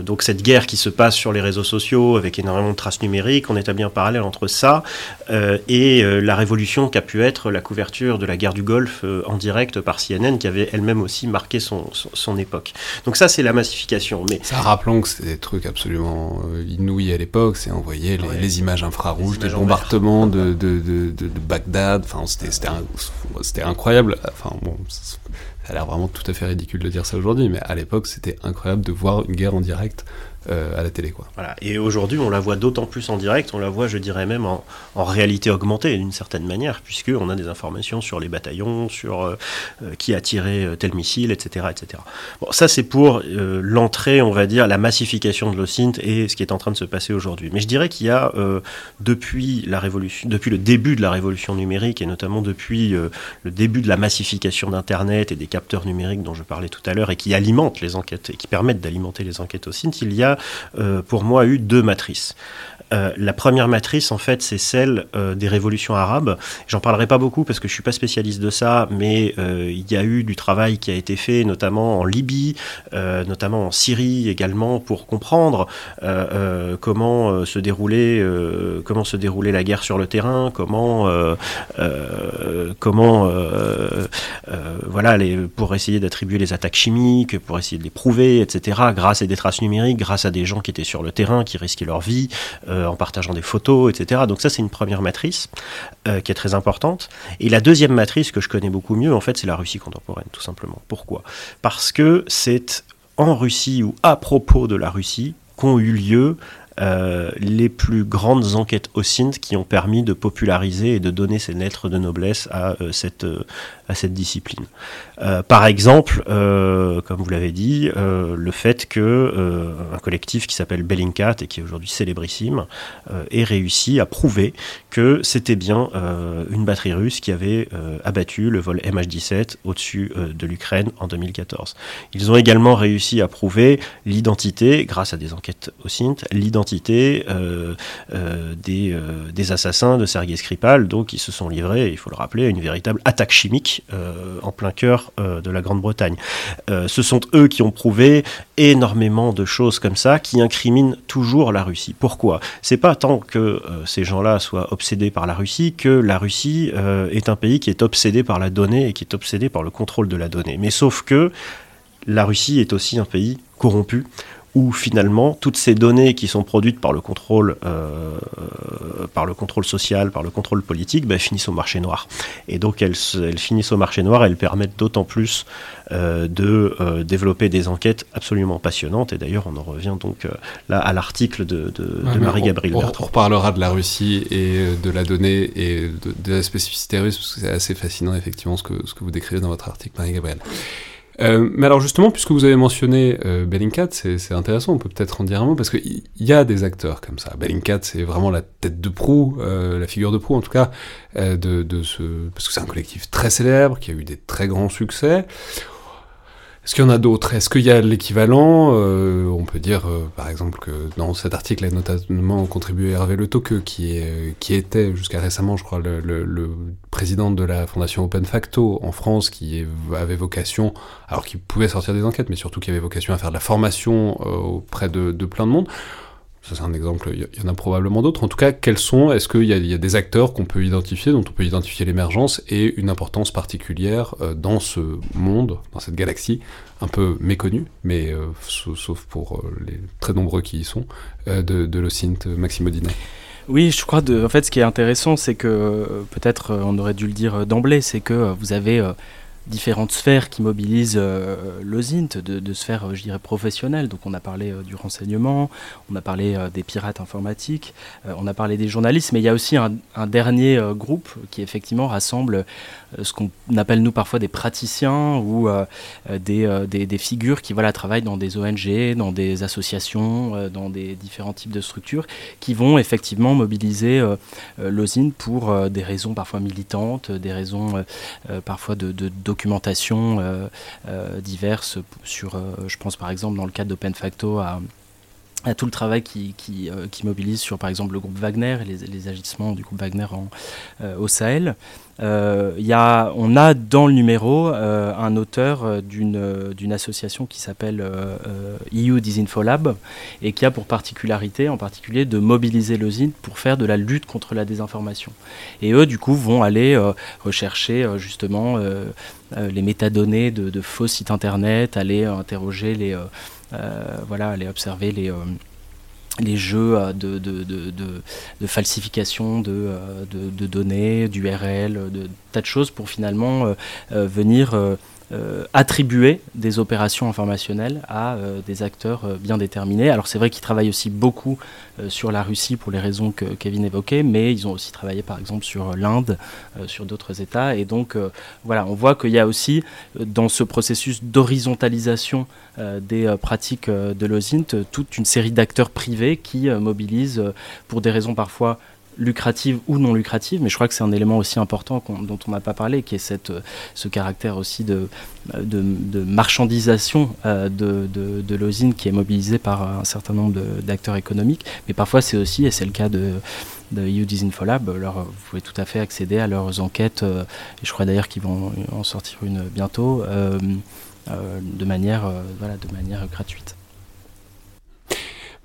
donc cette guerre qui se passe sur les réseaux sociaux avec énormément de traces numériques, on établit un parallèle entre ça et la révolution qu'a pu être la couverture de la guerre du Golfe en direct par CNN, qui avait elle-même aussi marqué son, époque. Donc ça, c'est la massification. Mais ça, rappelons que c'était des trucs absolument euh, inouïs à l'époque. C'est envoyer les, images infrarouges des bombardements de, de, de, de, Bagdad. Enfin, c'était incroyable. Enfin, bon, ça a l'air vraiment tout à fait ridicule de dire ça aujourd'hui, mais à l'époque, c'était incroyable de voir une guerre en direct euh, à la télé. Quoi. Voilà. Et aujourd'hui, on la voit d'autant plus en direct, on la voit, je dirais même, en, réalité augmentée d'une certaine manière, puisqu'on a des informations sur les bataillons, sur euh, euh, qui a tiré tel missile, etc. etc. Bon, ça, c'est pour l'entrée, on va dire, la massification de l'OSINT et ce qui est en train de se passer aujourd'hui. Mais je dirais qu'il y a, depuis, la révolution, depuis le début de la révolution numérique, et notamment depuis le début de la massification d'Internet et des capteurs numériques dont je parlais tout à l'heure, et qui alimentent les enquêtes, et qui permettent d'alimenter les enquêtes OSINT, il y a euh, pour moi, eu deux matrices. Euh, la première matrice, en fait, c'est celle euh, des révolutions arabes. J'en parlerai pas beaucoup parce que je suis pas spécialiste de ça, mais euh, il y a eu du travail qui a été fait, notamment en Libye, notamment en Syrie également, pour comprendre comment se déroulait la guerre sur le terrain, comment comment voilà pour essayer d'attribuer les attaques chimiques, pour essayer de les prouver, etc. Grâce à des traces numériques, grâce à des gens qui étaient sur le terrain, qui risquaient leur vie. En partageant des photos, etc. Donc ça, c'est une première matrice euh, qui est très importante. Et la deuxième matrice que je connais beaucoup mieux, en fait, c'est la Russie contemporaine, tout simplement. Pourquoi? Parce que c'est en Russie ou à propos de la Russie qu'ont eu lieu euh, les plus grandes enquêtes OSINT qui ont permis de populariser et de donner ces lettres de noblesse à, cette, à cette discipline. Euh, par exemple, euh, comme vous l'avez dit, euh, le fait que un collectif qui s'appelle Bellingcat et qui est aujourd'hui célébrissime ait réussi à prouver que c'était bien une batterie russe qui avait abattu le vol MH17 au-dessus de l'Ukraine en 2014. Ils ont également réussi à prouver l'identité, grâce à des enquêtes au SINT, l'identité des, des assassins de Sergei Skripal, donc qui se sont livrés, il faut le rappeler, à une véritable attaque chimique euh, en plein cœur euh, de la Grande-Bretagne. Euh, ce sont eux qui ont prouvé énormément de choses comme ça qui incriminent toujours la Russie. Pourquoi? C'est pas tant que ces gens-là soient obsédés par la Russie que la Russie est un pays qui est obsédé par la donnée et qui est obsédé par le contrôle de la donnée. Mais sauf que la Russie est aussi un pays corrompu où finalement toutes ces données qui sont produites par le contrôle, euh, par le contrôle social, par le contrôle politique, ben, finissent au marché noir. Et donc elles, elles finissent au marché noir, elles permettent d'autant plus euh, de euh, développer des enquêtes absolument passionnantes. Et d'ailleurs, on en revient donc là à l'article de, de, Marie-Gabrielle Bertrand. On reparlera de la Russie et de la donnée et de, de la spécificité russe, parce que c'est assez fascinant effectivement ce que, ce que vous décrivez dans votre article, Marie-Gabrielle. Euh, mais alors justement, puisque vous avez mentionné euh, Bellingcat, c'est intéressant, on peut peut-être en dire un mot, parce qu'il y a des acteurs comme ça. Bellingcat, c'est vraiment la tête de proue, euh, la figure de proue en tout cas, euh, de, de ce... parce que c'est un collectif très célèbre, qui a eu des très grands succès. Est-ce qu'il y en a d'autres? Est-ce qu'il y a l'équivalent euh, On peut dire, euh, par exemple, que dans cet article a notamment contribué Hervé Le Toque, qui, est, qui était jusqu'à récemment, je crois, le, le, président de la fondation Open Facto en France, qui avait vocation, alors qu'il pouvait sortir des enquêtes, mais surtout qui avait vocation à faire de la formation euh, auprès de, de plein de monde. Ça, c'est un exemple, il y en a probablement d'autres. En tout cas, quels sont, est-ce qu'il y, a des acteurs qu'on peut identifier, dont on peut identifier l'émergence et une importance particulière euh, dans ce monde, dans cette galaxie, un peu méconnue, mais euh, sauf pour euh, les très nombreux qui y sont, de, de l'OSINT Maximodina oui, je crois, en fait, ce qui est intéressant, c'est que peut-être on aurait dû le dire d'emblée, c'est que vous avez différentes sphères qui mobilisent euh, l'OSINT, de, sphères, euh, je dirais, professionnelles. Donc on a parlé euh, du renseignement, on a parlé des pirates informatiques, on a parlé des journalistes, mais il y a aussi un, dernier groupe qui effectivement rassemble ce qu'on appelle nous parfois des praticiens ou des, figures qui voilà, travaillent dans des ONG, dans des associations, dans des différents types de structures, qui vont effectivement mobiliser l'OSINT pour des raisons parfois militantes, des raisons parfois de documentations diverses sur, je pense par exemple dans le cadre d'OpenFacto à à tout le travail qui, qui, mobilise sur par exemple le groupe Wagner et les, agissements du groupe Wagner en, au Sahel. Euh, y a, on a dans le numéro euh, un auteur euh, d'une association qui s'appelle EU Disinfolab et qui a pour particularité en particulier de mobiliser le ZIN pour faire de la lutte contre la désinformation. Et eux, du coup, vont aller rechercher justement les métadonnées de, faux sites internet, aller interroger les. Voilà, aller observer les les jeux euh, de, de, falsification euh, de, données, d'URL, de tas de choses pour finalement euh, venir euh, attribuer des opérations informationnelles à euh, des acteurs euh, bien déterminés. Alors c'est vrai qu'ils travaillent aussi beaucoup sur la Russie pour les raisons que Kevin évoquait, mais ils ont aussi travaillé par exemple sur l'Inde, sur d'autres États. Et donc voilà, on voit qu'il y a aussi dans ce processus d'horizontalisation des pratiques de l'OSINT toute une série d'acteurs privés qui mobilisent pour des raisons parfois lucrative ou non lucrative, mais je crois que c'est un élément aussi important dont on n'a pas parlé, qui est cette, euh, ce caractère aussi de, de, marchandisation euh, de, de, l'osine qui est mobilisé par un certain nombre d'acteurs économiques, mais parfois c'est aussi, et c'est le cas de, de EU Disinfolab, alors vous pouvez tout à fait accéder à leurs enquêtes, euh, et je crois d'ailleurs qu'ils vont en sortir une bientôt, de, manière, voilà, de manière gratuite.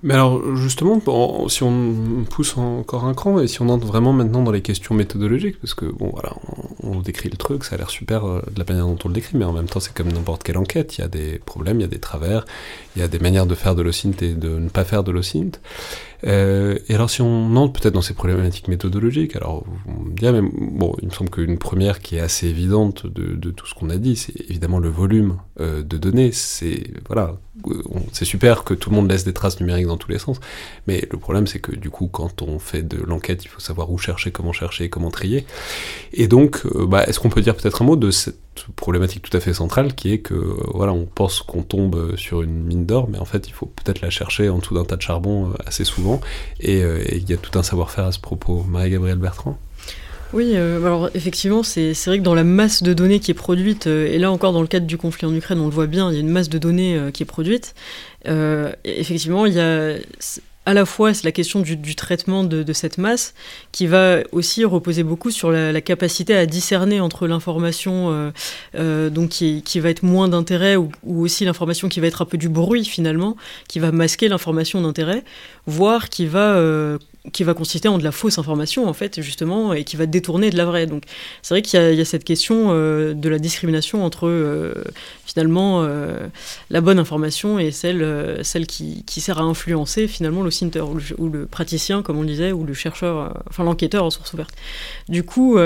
Mais alors justement, si on pousse encore un cran et si on entre vraiment maintenant dans les questions méthodologiques, parce que bon voilà, on, décrit le truc, ça a l'air super euh, de la manière dont on le décrit, mais en même temps c'est comme n'importe quelle enquête, il y a des problèmes, il y a des travers, il y a des manières de faire de l'OSINT et de ne pas faire de l'OSINT. Euh, et alors si on entre peut-être dans ces problématiques méthodologiques, alors bon, il me semble qu'une première qui est assez évidente de, tout ce qu'on a dit, c'est évidemment le volume euh, de données. C'est voilà, c'est super que tout le monde laisse des traces numériques dans tous les sens, mais le problème c'est que du coup quand on fait de l'enquête, il faut savoir où chercher, comment chercher, comment trier. Et donc, euh, bah, est-ce qu'on peut dire peut-être un mot de cette problématique tout à fait centrale qui est que voilà, on pense qu'on tombe sur une mine d'or, mais en fait il faut peut-être la chercher en dessous d'un tas de charbon euh, assez souvent, euh, et il y a tout un savoir-faire à ce propos. Marie-Gabrielle Bertrand? Oui, alors effectivement, c'est vrai que dans la masse de données qui est produite, et là encore dans le cadre du conflit en Ukraine, on le voit bien, il y a une masse de données qui est produite. effectivement, il y a à la fois c'est la question du, traitement de, cette masse qui va aussi reposer beaucoup sur la, capacité à discerner entre l'information euh, euh, donc qui, va être moins d'intérêt ou, aussi l'information qui va être un peu du bruit finalement qui va masquer l'information d'intérêt voire qui va euh, qui va consister en de la fausse information, en fait, justement, et qui va détourner de la vraie. Donc, c'est vrai qu'il y, a cette question euh, de la discrimination entre, euh, finalement, euh, la bonne information et celle, celle qui, qui, sert à influencer, finalement, le cinter, ou le, praticien, comme on le disait, ou le chercheur, enfin, l'enquêteur en source ouverte. Du coup,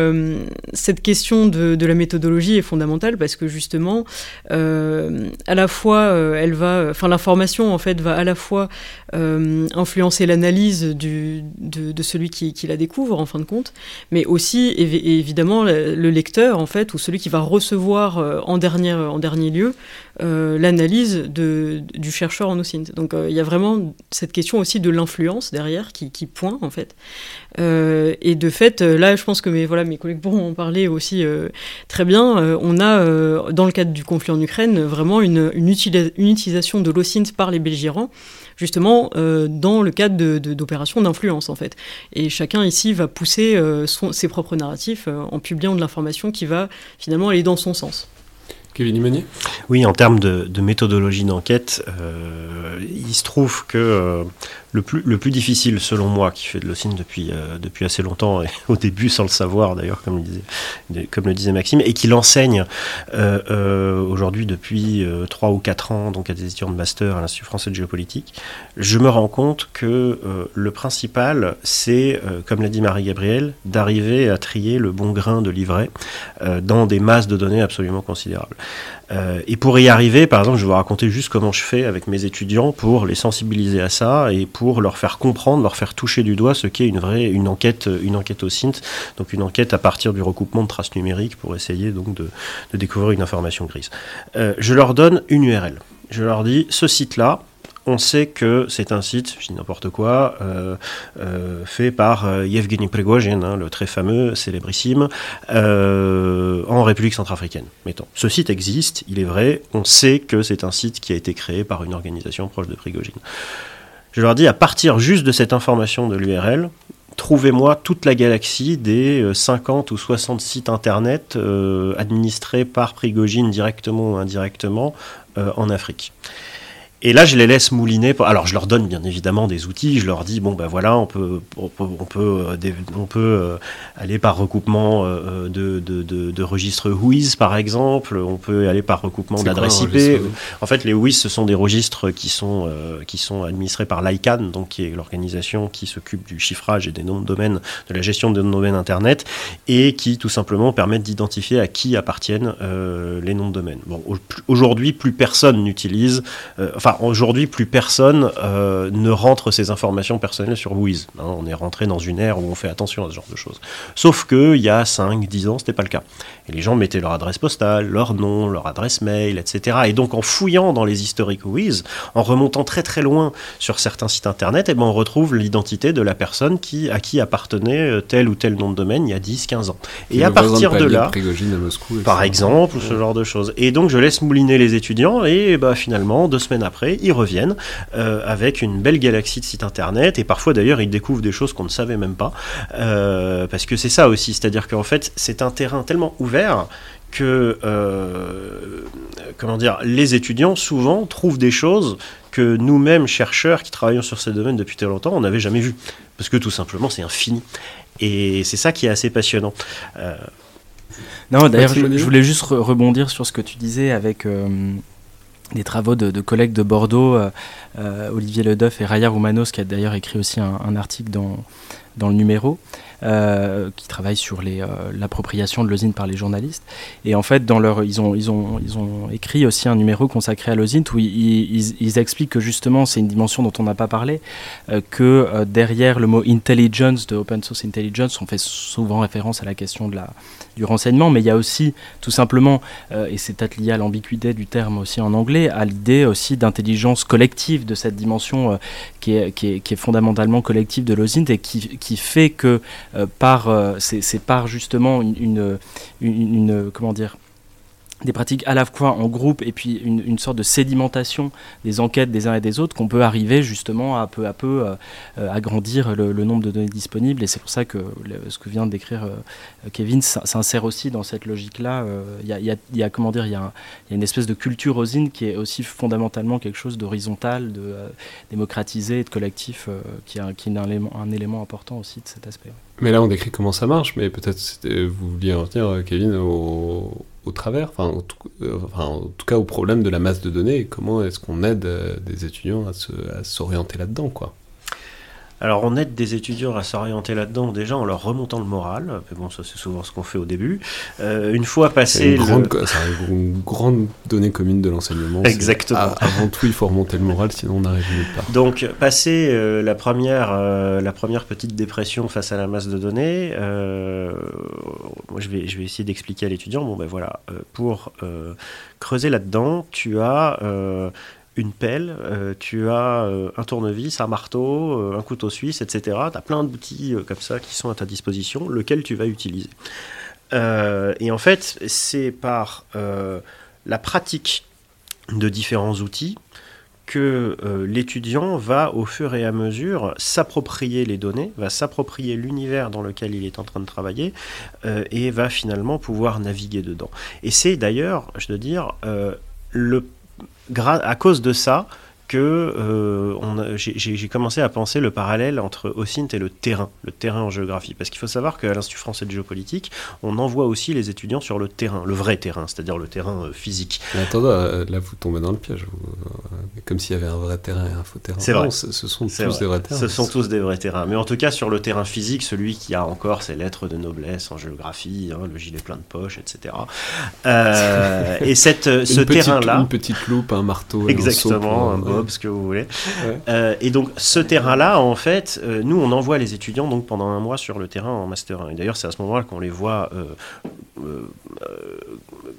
cette question de, de, la méthodologie est fondamentale parce que, justement, à la fois, elle va, enfin, l'information, en fait, va à la fois influencer l'analyse du de, celui qui, la découvre en fin de compte, mais aussi évidemment le lecteur en fait ou celui qui va recevoir euh, en dernier en dernier lieu euh, l'analyse du chercheur en OSINT. Donc euh, il y a vraiment cette question aussi de l'influence derrière qui, pointe en fait. et de fait, là, je pense que mes, collègues pourront en parler aussi très bien. on a, dans le cadre du conflit en Ukraine, vraiment une utilisation de l'OSINT par les belligérants justement euh, dans le cadre d'opérations d'influence en fait. Et chacun ici va pousser euh, ses propres narratifs euh, en publiant de l'information qui va finalement aller dans son sens. Oui, en termes de, méthodologie d'enquête, il se trouve que le plus, le plus difficile, selon moi, qui fait de depuis, euh, depuis assez longtemps, et au début sans le savoir d'ailleurs, comme, le disait, Maxime, et qui l'enseigne euh, euh, aujourd'hui depuis 3 ou 4 ans, donc à des étudiants de master à l'Institut français de géopolitique, je me rends compte que le principal, c'est, comme l'a dit Marie-Gabrielle, d'arriver à trier le bon grain de livret dans des masses de données absolument considérables. Et pour y arriver, par exemple, je vais vous raconter juste comment je fais avec mes étudiants pour les sensibiliser à ça et pour leur faire comprendre, leur faire toucher du doigt ce qu'est une vraie une enquête, une enquête au SINT, donc une enquête à partir du recoupement de traces numériques pour essayer donc de, découvrir une information grise. Euh, je leur donne une URL. Je leur dis ce site-là, on sait que c'est un site, je dis n'importe quoi, fait par Yevgeny Prigozhin, hein, le très fameux, célébrissime, en République centrafricaine. Mettons. Ce site existe, il est vrai, on sait que c'est un site qui a été créé par une organisation proche de Prigozhin. Je leur dis, à partir juste de cette information de l'URL, trouvez-moi toute la galaxie des 50 ou 60 sites internet administrés par Prigogine directement ou indirectement en Afrique. Et là, je les laisse mouliner. Alors, je leur donne bien évidemment des outils. Je leur dis bon ben voilà, on peut on peut on peut, on peut euh, aller par recoupement euh, de, de, de, registres WHOIS par exemple. On peut aller par recoupement d'adresses IP. En fait, les WHOIS ce sont des registres qui sont euh, qui sont administrés par l'ICANN, donc qui est l'organisation qui s'occupe du chiffrage et des noms de domaine, de la gestion des noms de domaine internet, et qui tout simplement permettent d'identifier à qui appartiennent les noms de domaine. Bon, aujourd'hui, plus personne n'utilise. Enfin, aujourd'hui, plus personne euh, ne rentre ses informations personnelles sur Wiz. Hein, on est rentré dans une ère où on fait attention à ce genre de choses. Sauf qu'il y a 5, 10 ans, c'était pas le cas. Et les gens mettaient leur adresse postale, leur nom, leur adresse mail, etc. Et donc, en fouillant dans les historiques Wiz, en remontant très très loin sur certains sites internet, et eh ben, on retrouve l'identité de la personne qui, à qui appartenait euh, tel ou tel nom de domaine il y a 10, 15 ans. Et, à partir de là, par exemple, ce genre de choses. Et donc, je laisse mouliner les étudiants, et bah, finalement, deux semaines après, ils reviennent euh, avec une belle galaxie de sites internet. Et parfois d'ailleurs ils découvrent des choses qu'on ne savait même pas. Euh, parce que c'est ça aussi, c'est-à-dire qu'en fait c'est un terrain tellement ouvert que euh, comment dire, les étudiants souvent trouvent des choses que nous-mêmes chercheurs qui travaillons sur ces domaines depuis très longtemps on n'avait jamais vu parce que tout simplement c'est infini. Et c'est ça qui est assez passionnant. non, d'ailleurs, je, voulais juste rebondir sur ce que tu disais avec des travaux de, collègues de Bordeaux, euh, euh, Olivier Ledeuf et Raya Roumanos, qui a d'ailleurs écrit aussi un, article dans, dans le numéro, euh, qui travaillent sur l'appropriation de l'osine par les journalistes. Et en fait, dans leur, ils, ont, ils, ont, ils ont écrit aussi un numéro consacré à l'osine où ils, expliquent que justement, c'est une dimension dont on n'a pas parlé, que derrière le mot intelligence, de open source intelligence, on fait souvent référence à la question de la, du renseignement, mais il y a aussi tout simplement, euh, et c'est peut-être lié à l'ambiguïté du terme aussi en anglais, à l'idée aussi d'intelligence collective de cette dimension euh, qui, est, fondamentalement collective de l'OSINT et qui, qui fait que euh, par, c'est par justement une, une comment dire, des pratiques à la fois en groupe et puis une, sorte de sédimentation des enquêtes des uns et des autres qu'on peut arriver justement à peu à peu euh, agrandir le, nombre de données disponibles. Et c'est pour ça que ce que vient de décrire euh, Kevin s'insère aussi dans cette logique là il y, a, comment dire il y, a une espèce de culture osine qui est aussi fondamentalement quelque chose d'horizontal de euh, démocratisé et de collectif qui, est, un, élément, important aussi de cet aspect. Mais là on décrit comment ça marche mais peut-être vous vouliez revenir Kevin au au travers, enfin, euh, enfin, en tout cas au problème de la masse de données, comment est-ce qu'on aide euh, des étudiants à s'orienter là-dedans, quoi. Alors on aide des étudiants à s'orienter là-dedans déjà en leur remontant le moral, mais bon ça c'est souvent ce qu'on fait au début. Euh, une fois passé une, grande, une grande donnée commune de l'enseignement. Exactement. avant tout il faut remonter le moral sinon on n'arrive nulle part. Donc passer euh, la, première, euh, la première petite dépression face à la masse de données, moi je vais, je vais essayer d'expliquer à l'étudiant, bon ben voilà, pour creuser là-dedans tu as une pelle, euh, tu as euh, un tournevis, un marteau, euh, un couteau suisse, etc. Tu as plein d'outils comme ça qui sont à ta disposition, lequel tu vas utiliser. et en fait, c'est par la pratique de différents outils que l'étudiant va au fur et à mesure s'approprier les données, va s'approprier l'univers dans lequel il est en train de travailler et va finalement pouvoir naviguer dedans. Et c'est d'ailleurs, je dois dire, le à cause de ça, que euh, j'ai commencé à penser le parallèle entre OSINT et le terrain, le terrain en géographie. Parce qu'il faut savoir qu'à l'Institut français de géopolitique, on envoie aussi les étudiants sur le terrain, le vrai terrain, c'est-à-dire le terrain euh, physique. Mais attendez, euh, là vous tombez dans le piège, comme s'il y avait un vrai terrain et un faux terrain. C'est vrai. ce, sont tous des vrais terrains. Ce sont tous des vrais terrains. Mais en tout cas, sur le terrain physique, celui qui a encore ses lettres de noblesse en géographie, hein, le gilet plein de poches, etc. et cette, ce terrain-là. Une petite loupe, un marteau. Exactement, un ce que vous voulez. Euh, et donc ce terrain-là, en fait, euh, nous on envoie les étudiants donc pendant un mois sur le terrain en master 1. Et d'ailleurs c'est à ce moment-là qu'on les voit euh,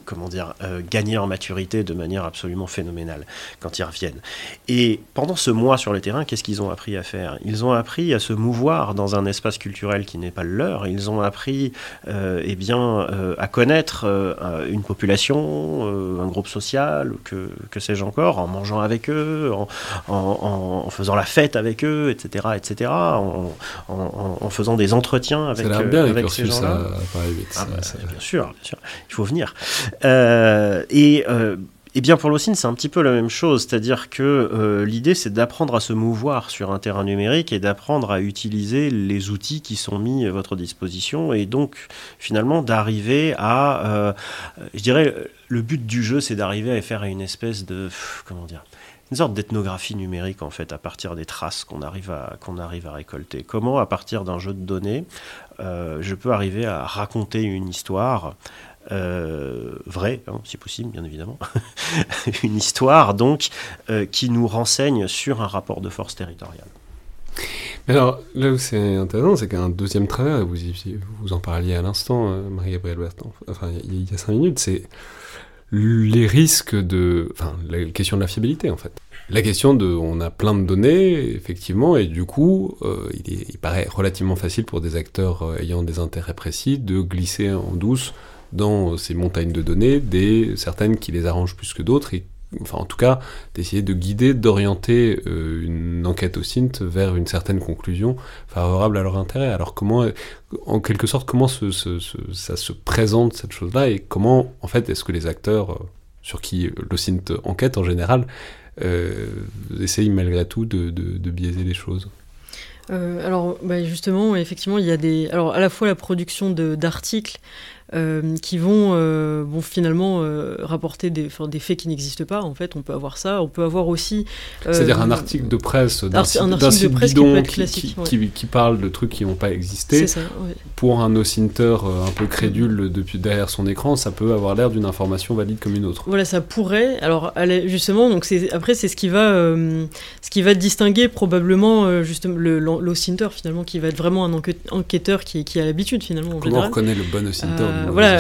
comment dire, gagner en maturité de manière absolument phénoménale quand ils reviennent. Et pendant ce mois sur le terrain, qu'est-ce qu'ils ont appris à faire? Ils ont appris à se mouvoir dans un espace culturel qui n'est pas le leur. Ils ont appris eh bien, à connaître une population, un groupe social, que, que sais-je encore, en mangeant avec eux, en, en, faisant la fête avec eux, etc., etc., en, en faisant des entretiens avec, ça bien, avec ces gens-là. Ah bah, bien sûr, bien sûr, il faut venir. Euh, et euh, et bien pour l'OSIN, c'est un petit peu la même chose, c'est-à-dire que euh, l'idée c'est d'apprendre à se mouvoir sur un terrain numérique et d'apprendre à utiliser les outils qui sont mis à votre disposition et donc finalement d'arriver à, je dirais, le but du jeu c'est d'arriver à faire une espèce de, comment dire, une sorte d'ethnographie numérique en fait à partir des traces qu'on arrive à qu'on arrive à récolter. Comment? À partir d'un jeu de données, euh, je peux arriver à raconter une histoire euh, vraie, hein, si possible, bien évidemment, une histoire donc euh, qui nous renseigne sur un rapport de force territoriale. Alors, là où c'est intéressant, c'est qu'un deuxième travers, vous, vous en parliez à l'instant, Marie-Gabrielle Bertrand, enfin, il y a cinq minutes, c'est les risques de... Enfin, la question de la fiabilité, en fait. La question de... On a plein de données, effectivement, et du coup, euh, il, paraît relativement facile pour des acteurs euh, ayant des intérêts précis de glisser en douce dans ces montagnes de données, des certaines qui les arrangent plus que d'autres et enfin en tout cas, d'essayer de guider, d'orienter euh, une enquête au CINT vers une certaine conclusion favorable à leur intérêt. Alors comment, en quelque sorte, comment ça se présente cette chose-là et comment, en fait, est-ce que les acteurs sur qui le CINT enquête en général euh, essayent malgré tout de, biaiser les choses alors, bah, justement, effectivement, il y a des. Alors, à la fois la production d'articles euh, qui vont euh, bon, finalement euh, rapporter des, des faits qui n'existent pas. En fait, on peut avoir ça. On peut avoir aussi. C'est-à-dire un article de presse d'un site, bidon qui, qui, qui, parle de trucs qui n'ont pas existé. Ça, Pour un ocinter un peu crédule depuis derrière son écran, ça peut avoir l'air d'une information valide comme une autre. Voilà, ça pourrait. Alors, justement, donc après, c'est ce qui va, ce qui va distinguer probablement justement l'ocinter finalement, qui va être vraiment un enquêteur qui, qui a l'habitude finalement. Comment on reconnaît le bon ocinter euh, voilà,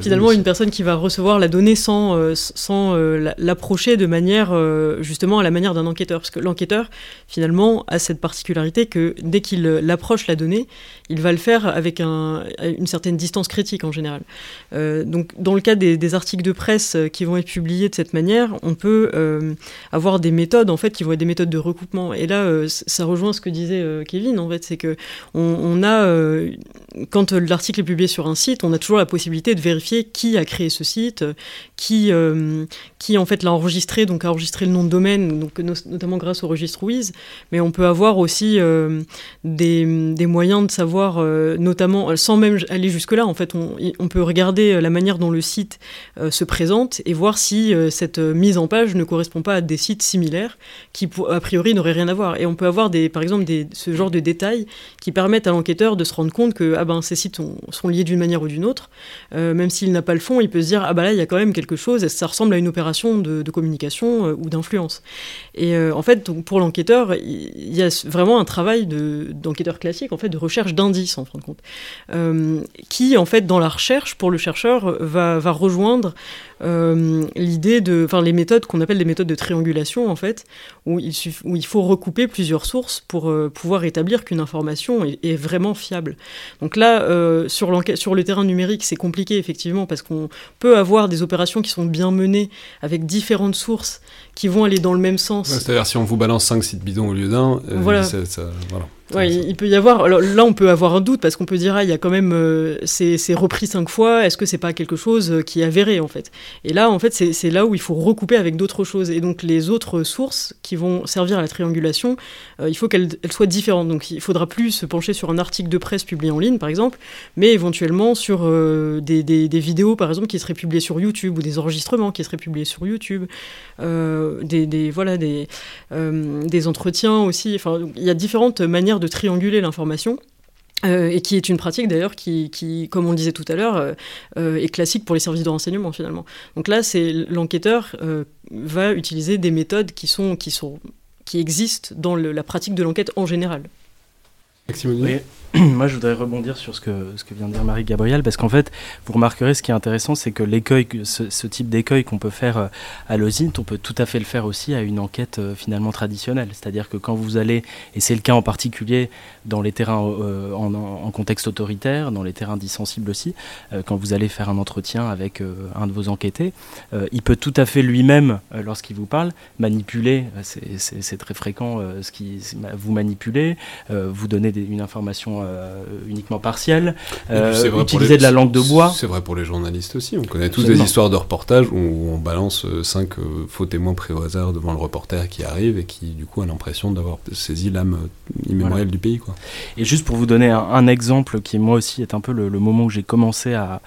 finalement une personne qui va recevoir la donnée sans, euh, sans euh, l'approcher de manière justement à la manière d'un enquêteur, parce que l'enquêteur finalement a cette particularité que dès qu'il approche la donnée, il va le faire avec un, une certaine distance critique en général. donc dans le cas des, articles de presse qui vont être publiés de cette manière, on peut avoir des méthodes en fait qui vont être des méthodes de recoupement. Et là, ça rejoint ce que disait Kevin en fait, c'est que on, on a quand l'article est publié sur un site, on a toujours la possibilité de vérifier qui a créé ce site, qui, euh, qui en fait l'a enregistré, donc a enregistré le nom de domaine, donc notamment grâce au registre WIZ. Mais on peut avoir aussi euh, des, des, moyens de savoir, euh, notamment sans même aller jusque-là, en fait, on, on, peut regarder la manière dont le site se présente et voir si cette mise en page ne correspond pas à des sites similaires qui, a priori, n'auraient rien à voir. Et on peut avoir, des, par exemple, des, ce genre de détails qui permettent à l'enquêteur de se rendre compte que ah ben, ces sites sont liés d'une manière ou d'une autre. Euh, même s'il n'a pas le fond, il peut se dire ah bah là il y a quand même quelque chose, ça ressemble à une opération de, communication euh, ou d'influence? Et euh, en fait, pour l'enquêteur, il y a vraiment un travail d'enquêteur classique, en fait, de recherche d'indices en fin de compte, qui en fait dans la recherche pour le chercheur va, va rejoindre euh, l'idée de, enfin les méthodes qu'on appelle des méthodes de triangulation en fait, où il, où il faut recouper plusieurs sources pour euh, pouvoir établir qu'une information est, vraiment fiable. Donc là, euh, sur, sur le terrain numérique, c'est compliqué effectivement parce qu'on peut avoir des opérations qui sont bien menées avec différentes sources qui vont aller dans le même sens. C'est-à-dire si on vous balance 5 sites bidons au lieu d'un, voilà. Ça, voilà. Ouais, il peut y avoir. Alors là, on peut avoir un doute parce qu'on peut dire ah, il y a quand même euh, c'est repris cinq fois. Est-ce que c'est pas quelque chose euh, qui est avéré en fait? Et là, en fait, c'est là où il faut recouper avec d'autres choses. Et donc les autres sources qui vont servir à la triangulation, euh, il faut qu'elles soient différentes. Donc il faudra plus se pencher sur un article de presse publié en ligne, par exemple, mais éventuellement sur des, des, des, vidéos, par exemple, qui seraient publiées sur YouTube ou des enregistrements qui seraient publiés sur YouTube, des, des, voilà des des entretiens aussi. Enfin, il y a différentes manières de trianguler l'information. Euh, et qui est une pratique d'ailleurs qui, qui, comme on disait tout à l'heure, euh, euh, est classique pour les services de renseignement finalement. Donc là, c'est l'enquêteur va utiliser des méthodes qui sont qui sont qui existent dans la pratique de l'enquête en général. Moi, je voudrais rebondir sur ce que, ce que vient de dire Marie-Gabrielle, parce qu'en fait, vous remarquerez, ce qui est intéressant, c'est que l'écueil, ce, type d'écueil qu'on peut faire euh, à l'OSINT, on peut tout à fait le faire aussi à une enquête euh, finalement traditionnelle. C'est-à-dire que quand vous allez, et c'est le cas en particulier dans les terrains euh, en, contexte autoritaire, dans les terrains dissensibles aussi, quand vous allez faire un entretien avec un de vos enquêtés, il peut tout à fait lui-même, lorsqu'il vous parle, manipuler, c'est très fréquent, ce qui, vous manipuler, vous donner des, une information euh, uniquement partielle, euh, utiliser de la langue de bois. C'est vrai pour les journalistes aussi. On connaît tous des histoires de reportages où on balance euh, cinq faux témoins pris au hasard devant le reporter qui arrive et qui du coup a l'impression d'avoir saisi l'âme immémoriale voilà. du pays. Quoi. Et juste pour vous donner un, un exemple qui moi aussi est un peu le, le moment où j'ai commencé à,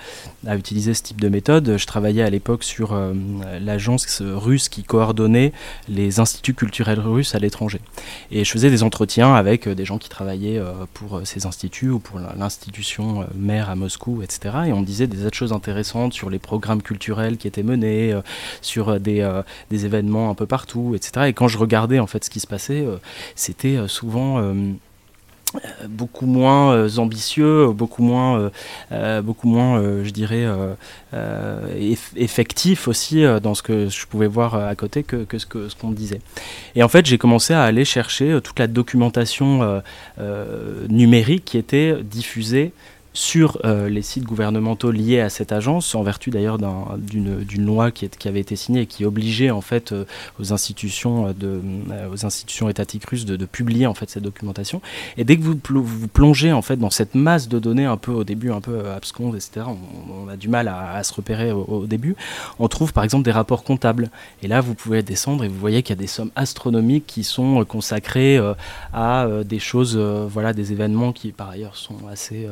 à, utiliser ce type de méthode, je travaillais à l'époque sur euh, l'agence russe qui coordonnait les instituts culturels russes à l'étranger. Et je faisais des entretiens avec des gens qui travaillaient pour ces instituts ou pour l'institution euh, mère à Moscou, etc. Et on disait des de choses intéressantes sur les programmes culturels qui étaient menés, euh, sur des, euh, des, événements un peu partout, etc. Et quand je regardais en fait ce qui se passait, c'était souvent beaucoup moins euh, ambitieux, beaucoup moins, euh, beaucoup moins, je dirais, eff effectif aussi dans ce que je pouvais voir à côté que, que ce qu'on ce qu'on disait. Et en fait, j'ai commencé à aller chercher toute la documentation numérique qui était diffusée sur euh, les sites gouvernementaux liés à cette agence, en vertu d'ailleurs d'une un, loi qui, avait été signée et qui obligeait en fait euh, aux institutions euh, aux institutions étatiques russes de, publier en fait cette documentation. Et dès que vous plongez en fait dans cette masse de données un peu au début un peu absconde, etc. On, a du mal à, se repérer au, début. On trouve par exemple des rapports comptables. Et là, vous pouvez descendre et vous voyez qu'il y a des sommes astronomiques qui sont consacrées à des choses, voilà, des événements qui par ailleurs sont assez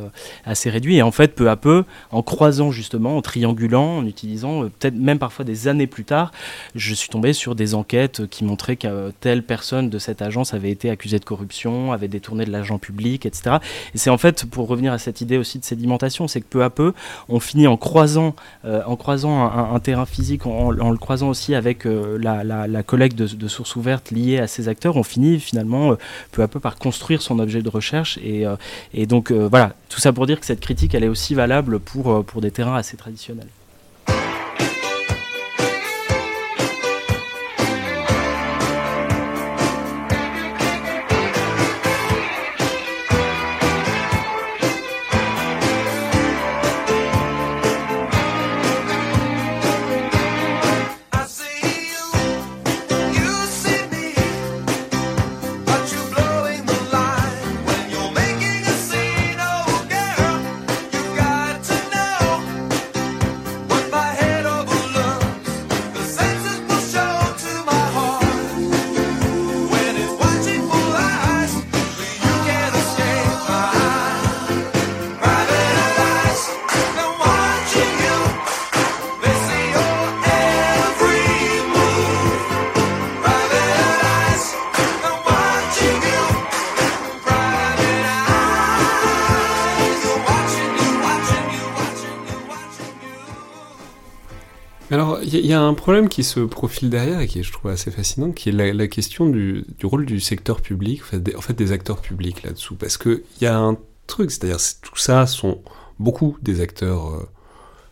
réduit. Et en fait, peu à peu, en croisant justement, en triangulant, en utilisant, euh, peut-être même parfois des années plus tard, je suis tombé sur des enquêtes qui montraient que telle personne de cette agence avait été accusée de corruption, avait détourné de l'argent public, etc. Et c'est en fait, pour revenir à cette idée aussi de sédimentation, c'est que peu à peu, on finit en croisant, euh, en croisant un, terrain physique, en, le croisant aussi avec euh, la, la, collecte de, de, sources ouvertes liées à ces acteurs, on finit finalement euh, peu à peu par construire son objet de recherche. Et, euh, et donc voilà, tout ça pour dire cette critique, elle est aussi valable pour, euh, pour des terrains assez traditionnels. Il y a un problème qui se profile derrière et qui je trouve assez fascinant, qui est la, question du, rôle du secteur public, en fait des, acteurs publics là-dessous. Parce qu'il y a un truc, c'est-à-dire tout ça sont beaucoup des acteurs euh,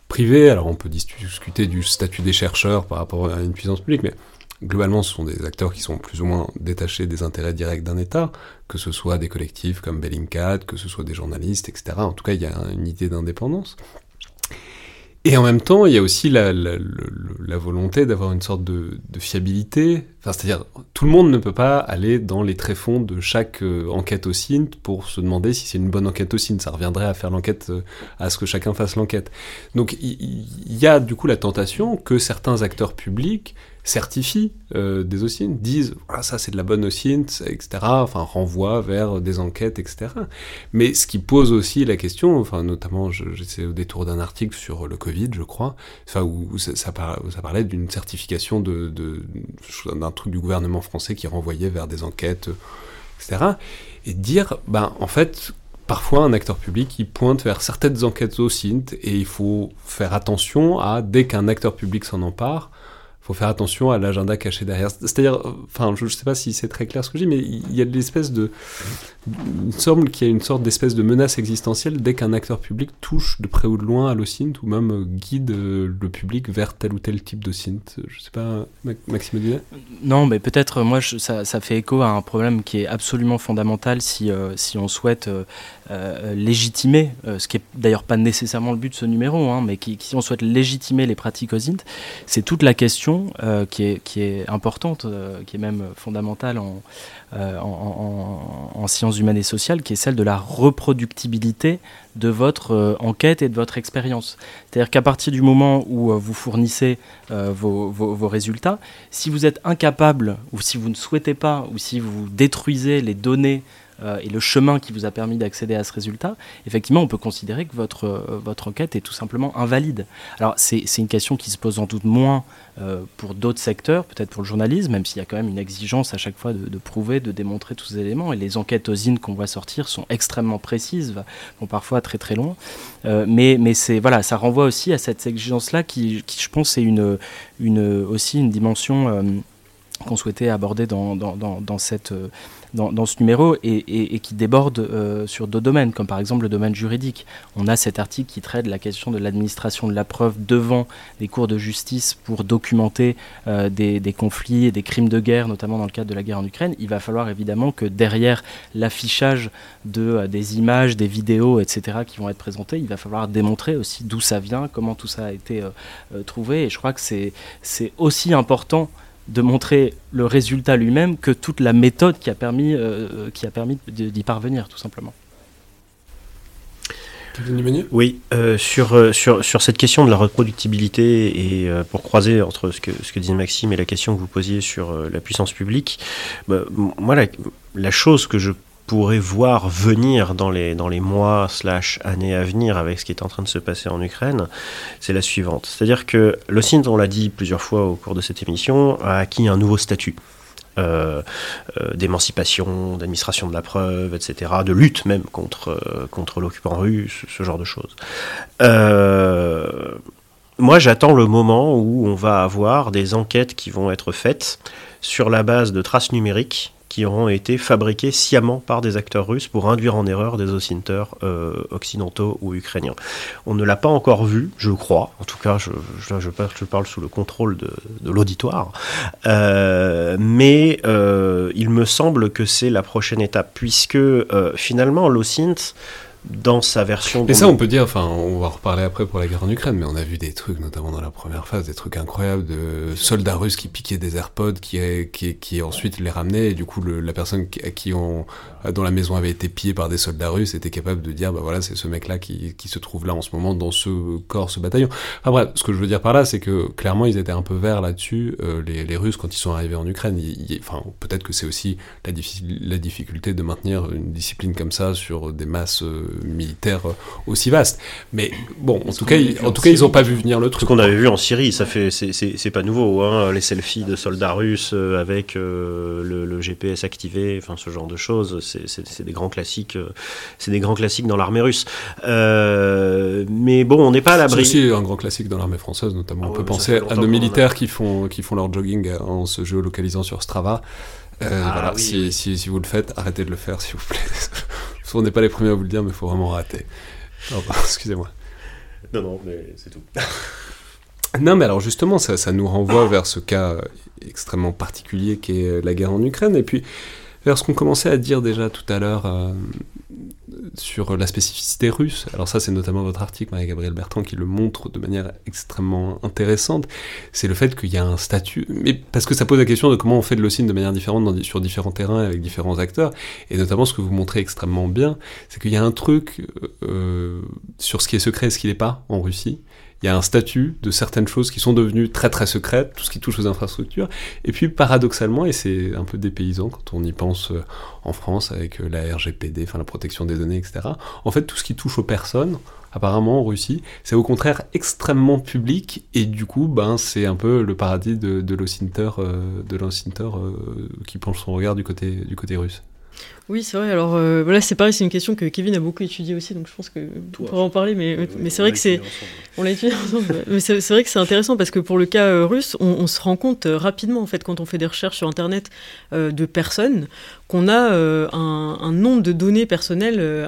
privés. Alors on peut discuter du statut des chercheurs par rapport à une puissance publique, mais globalement ce sont des acteurs qui sont plus ou moins détachés des intérêts directs d'un État, que ce soit des collectifs comme Bellingcat, que ce soit des journalistes, etc. En tout cas, il y a une idée d'indépendance. Et en même temps, il y a aussi la, volonté d'avoir une sorte de, fiabilité. Enfin, c'est-à-dire, tout le monde ne peut pas aller dans les tréfonds de chaque euh, enquête au CINT pour se demander si c'est une bonne enquête au CINT. Ça reviendrait à faire l'enquête, euh, à ce que chacun fasse l'enquête. Donc, il y, a du coup la tentation que certains acteurs publics certifient euh, des OSINT, disent voilà, ça c'est de la bonne OSINT, etc. Enfin, renvoient vers des enquêtes, etc. Mais ce qui pose aussi la question, enfin, notamment, j'essaie au détour d'un article sur le Covid, je crois, enfin, où, ça, ça, parlait d'une certification de, de, d'un truc du gouvernement français qui renvoyait vers des enquêtes, etc. Et dire, ben, en fait, parfois un acteur public il pointe vers certaines enquêtes au et il faut faire attention à, dès qu'un acteur public s'en empare, faut faire attention à l'agenda caché derrière. C'est-à-dire, enfin, je ne sais pas si c'est très clair ce que je dis, mais il y a l'espèce de, semble qu'il y a une sorte d'espèce de menace existentielle dès qu'un acteur public touche de près ou de loin à l'OSINT ou même euh, guide euh, le public vers tel ou tel type d'OSINT. Je sais pas, Maxime Dinet Non, mais peut-être, moi, ça, fait écho à un problème qui est absolument fondamental si, euh, si on souhaite légitimer, ce qui est d'ailleurs pas nécessairement le but de ce numéro, hein, mais qui, si on souhaite légitimer les pratiques OSINT, c'est toute la question qui, est, qui est importante, qui est même fondamentale en euh, en, sciences humaines et sociales, qui est celle de la reproductibilité de votre euh, enquête et de votre expérience. C'est-à-dire qu'à partir du moment où euh, vous fournissez vos, résultats, si vous êtes incapable, ou si vous ne souhaitez pas, ou si vous détruisez les données et le chemin qui vous a permis d'accéder à ce résultat, effectivement, on peut considérer que votre, votre enquête est tout simplement invalide. Alors, c'est une question qui se pose en doute moins euh, pour d'autres secteurs, peut-être pour le journalisme, même s'il y a quand même une exigence à chaque fois de, prouver, de démontrer tous ces éléments. Et les enquêtes aux qu'on voit sortir sont extrêmement précises, vont parfois très très loin. Euh, mais mais c'est voilà, ça renvoie aussi à cette exigence-là qui, je pense, est une, une, aussi une dimension euh, qu'on souhaitait aborder dans, dans, dans, cette, euh, dans, ce numéro et, et, qui déborde euh, sur d'autres domaines, comme par exemple le domaine juridique. On a cet article qui traite la question de l'administration de la preuve devant les cours de justice pour documenter euh, des, des, conflits et des crimes de guerre, notamment dans le cadre de la guerre en Ukraine. Il va falloir évidemment que derrière l'affichage de, des images, des vidéos, etc., qui vont être présentées, il va falloir démontrer aussi d'où ça vient, comment tout ça a été trouvé. Et je crois que c'est aussi important de montrer le résultat lui-même que toute la méthode qui a permis, euh, qui a permis d'y parvenir, tout simplement. Oui, euh, sur, euh, sur, sur cette question de la reproductibilité et pour croiser entre ce que, ce que disait Maxime et la question que vous posiez sur la puissance publique, bah, moi la, la, chose que je pourrait voir venir dans les, dans les mois slash années à venir avec ce qui est en train de se passer en Ukraine, c'est la suivante. C'est-à-dire que le CINT, on l'a dit plusieurs fois au cours de cette émission, a acquis un nouveau statut. Euh, euh, d'émancipation, d'administration de la preuve, etc., de lutte même contre, euh, contre l'occupant russe, ce genre de choses. moi, j'attends le moment où on va avoir des enquêtes qui vont être faites sur la base de traces numériques qui auront été fabriqués sciemment par des acteurs russes pour induire en erreur des ocinteurs euh, occidentaux ou ukrainiens. On ne l'a pas encore vu, je crois, en tout cas je, je, parle sous le contrôle de, l'auditoire, euh, mais euh, il me semble que c'est la prochaine étape, puisque finalement l'OSINT dans sa version. Mais ça, on peut dire, enfin, on va reparler après pour la guerre en Ukraine, mais on a vu des trucs, notamment dans la première phase, des trucs incroyables de soldats russes qui piquaient des AirPods, qui, qui, qui ensuite les ramenaient, et du coup, le, la personne à qui on, dont la maison avait été pillée par des soldats russes était capable de dire, bah voilà, c'est ce mec-là qui, qui se trouve là en ce moment dans ce corps, ce bataillon. Enfin bref, ce que je veux dire par là, c'est que clairement, ils étaient un peu verts là-dessus, euh, les, les, Russes, quand ils sont arrivés en Ukraine. enfin, peut-être que c'est aussi la, la difficulté de maintenir une discipline comme ça sur des masses. Euh, militaire aussi vaste. Mais bon, en tout, cas, ils, en tout cas, ils n'ont pas vu venir le truc. Ce qu'on avait vu en Syrie, ça fait, c'est pas nouveau, hein, les selfies de soldats russes euh, avec euh, le, GPS activé, enfin ce genre de choses, c'est des grands classiques, euh, c'est des grands classiques dans l'armée russe. mais bon, on n'est pas à l'abri. C'est aussi un grand classique dans l'armée française, notamment. on ah peut penser à nos militaires qui font, qui font leur jogging en se géolocalisant sur Strava. Ah voilà, si, si, si, vous le faites, arrêtez de le faire, s'il vous plaît. on n'est pas les premiers à vous le dire, mais il faut vraiment rater. Excusez-moi. Non, non, mais c'est tout. non, mais alors justement, ça, ça, nous renvoie vers ce cas extrêmement particulier qui est la guerre en Ukraine, et puis vers ce qu'on commençait à dire déjà tout à l'heure euh, sur la spécificité russe. Alors ça, c'est notamment votre article, Marie-Gabrielle Bertrand, qui le montre de manière extrêmement intéressante. C'est le fait qu'il y a un statut, mais parce que ça pose la question de comment on fait de l'OSINT de manière différente sur différents terrains avec différents acteurs. Et notamment, ce que vous montrez extrêmement bien, c'est qu'il y a un truc euh, sur ce qui est secret et ce qui n'est pas en Russie il y a un statut de certaines choses qui sont devenues très très secrètes, tout ce qui touche aux infrastructures. Et puis paradoxalement, et c'est un peu dépaysant quand on y pense euh, en France avec euh, la RGPD, enfin la protection des données, etc. En fait, tout ce qui touche aux personnes, apparemment en Russie, c'est au contraire extrêmement public et du coup, ben c'est un peu le paradis de, de euh, de qui penche son regard du côté du côté russe. Oui, c'est vrai. Alors euh, voilà, c'est pareil, c'est une question que Kevin a beaucoup étudiée aussi, donc je pense que on pourra en parler. Mais, mais c'est vrai que c'est, on l'a étudié ensemble. mais c'est vrai que c'est intéressant parce que pour le cas euh, russe, on, on, se rend compte euh, rapidement en fait quand on fait des recherches sur Internet de personnes qu'on a euh, un, nombre de données personnelles euh,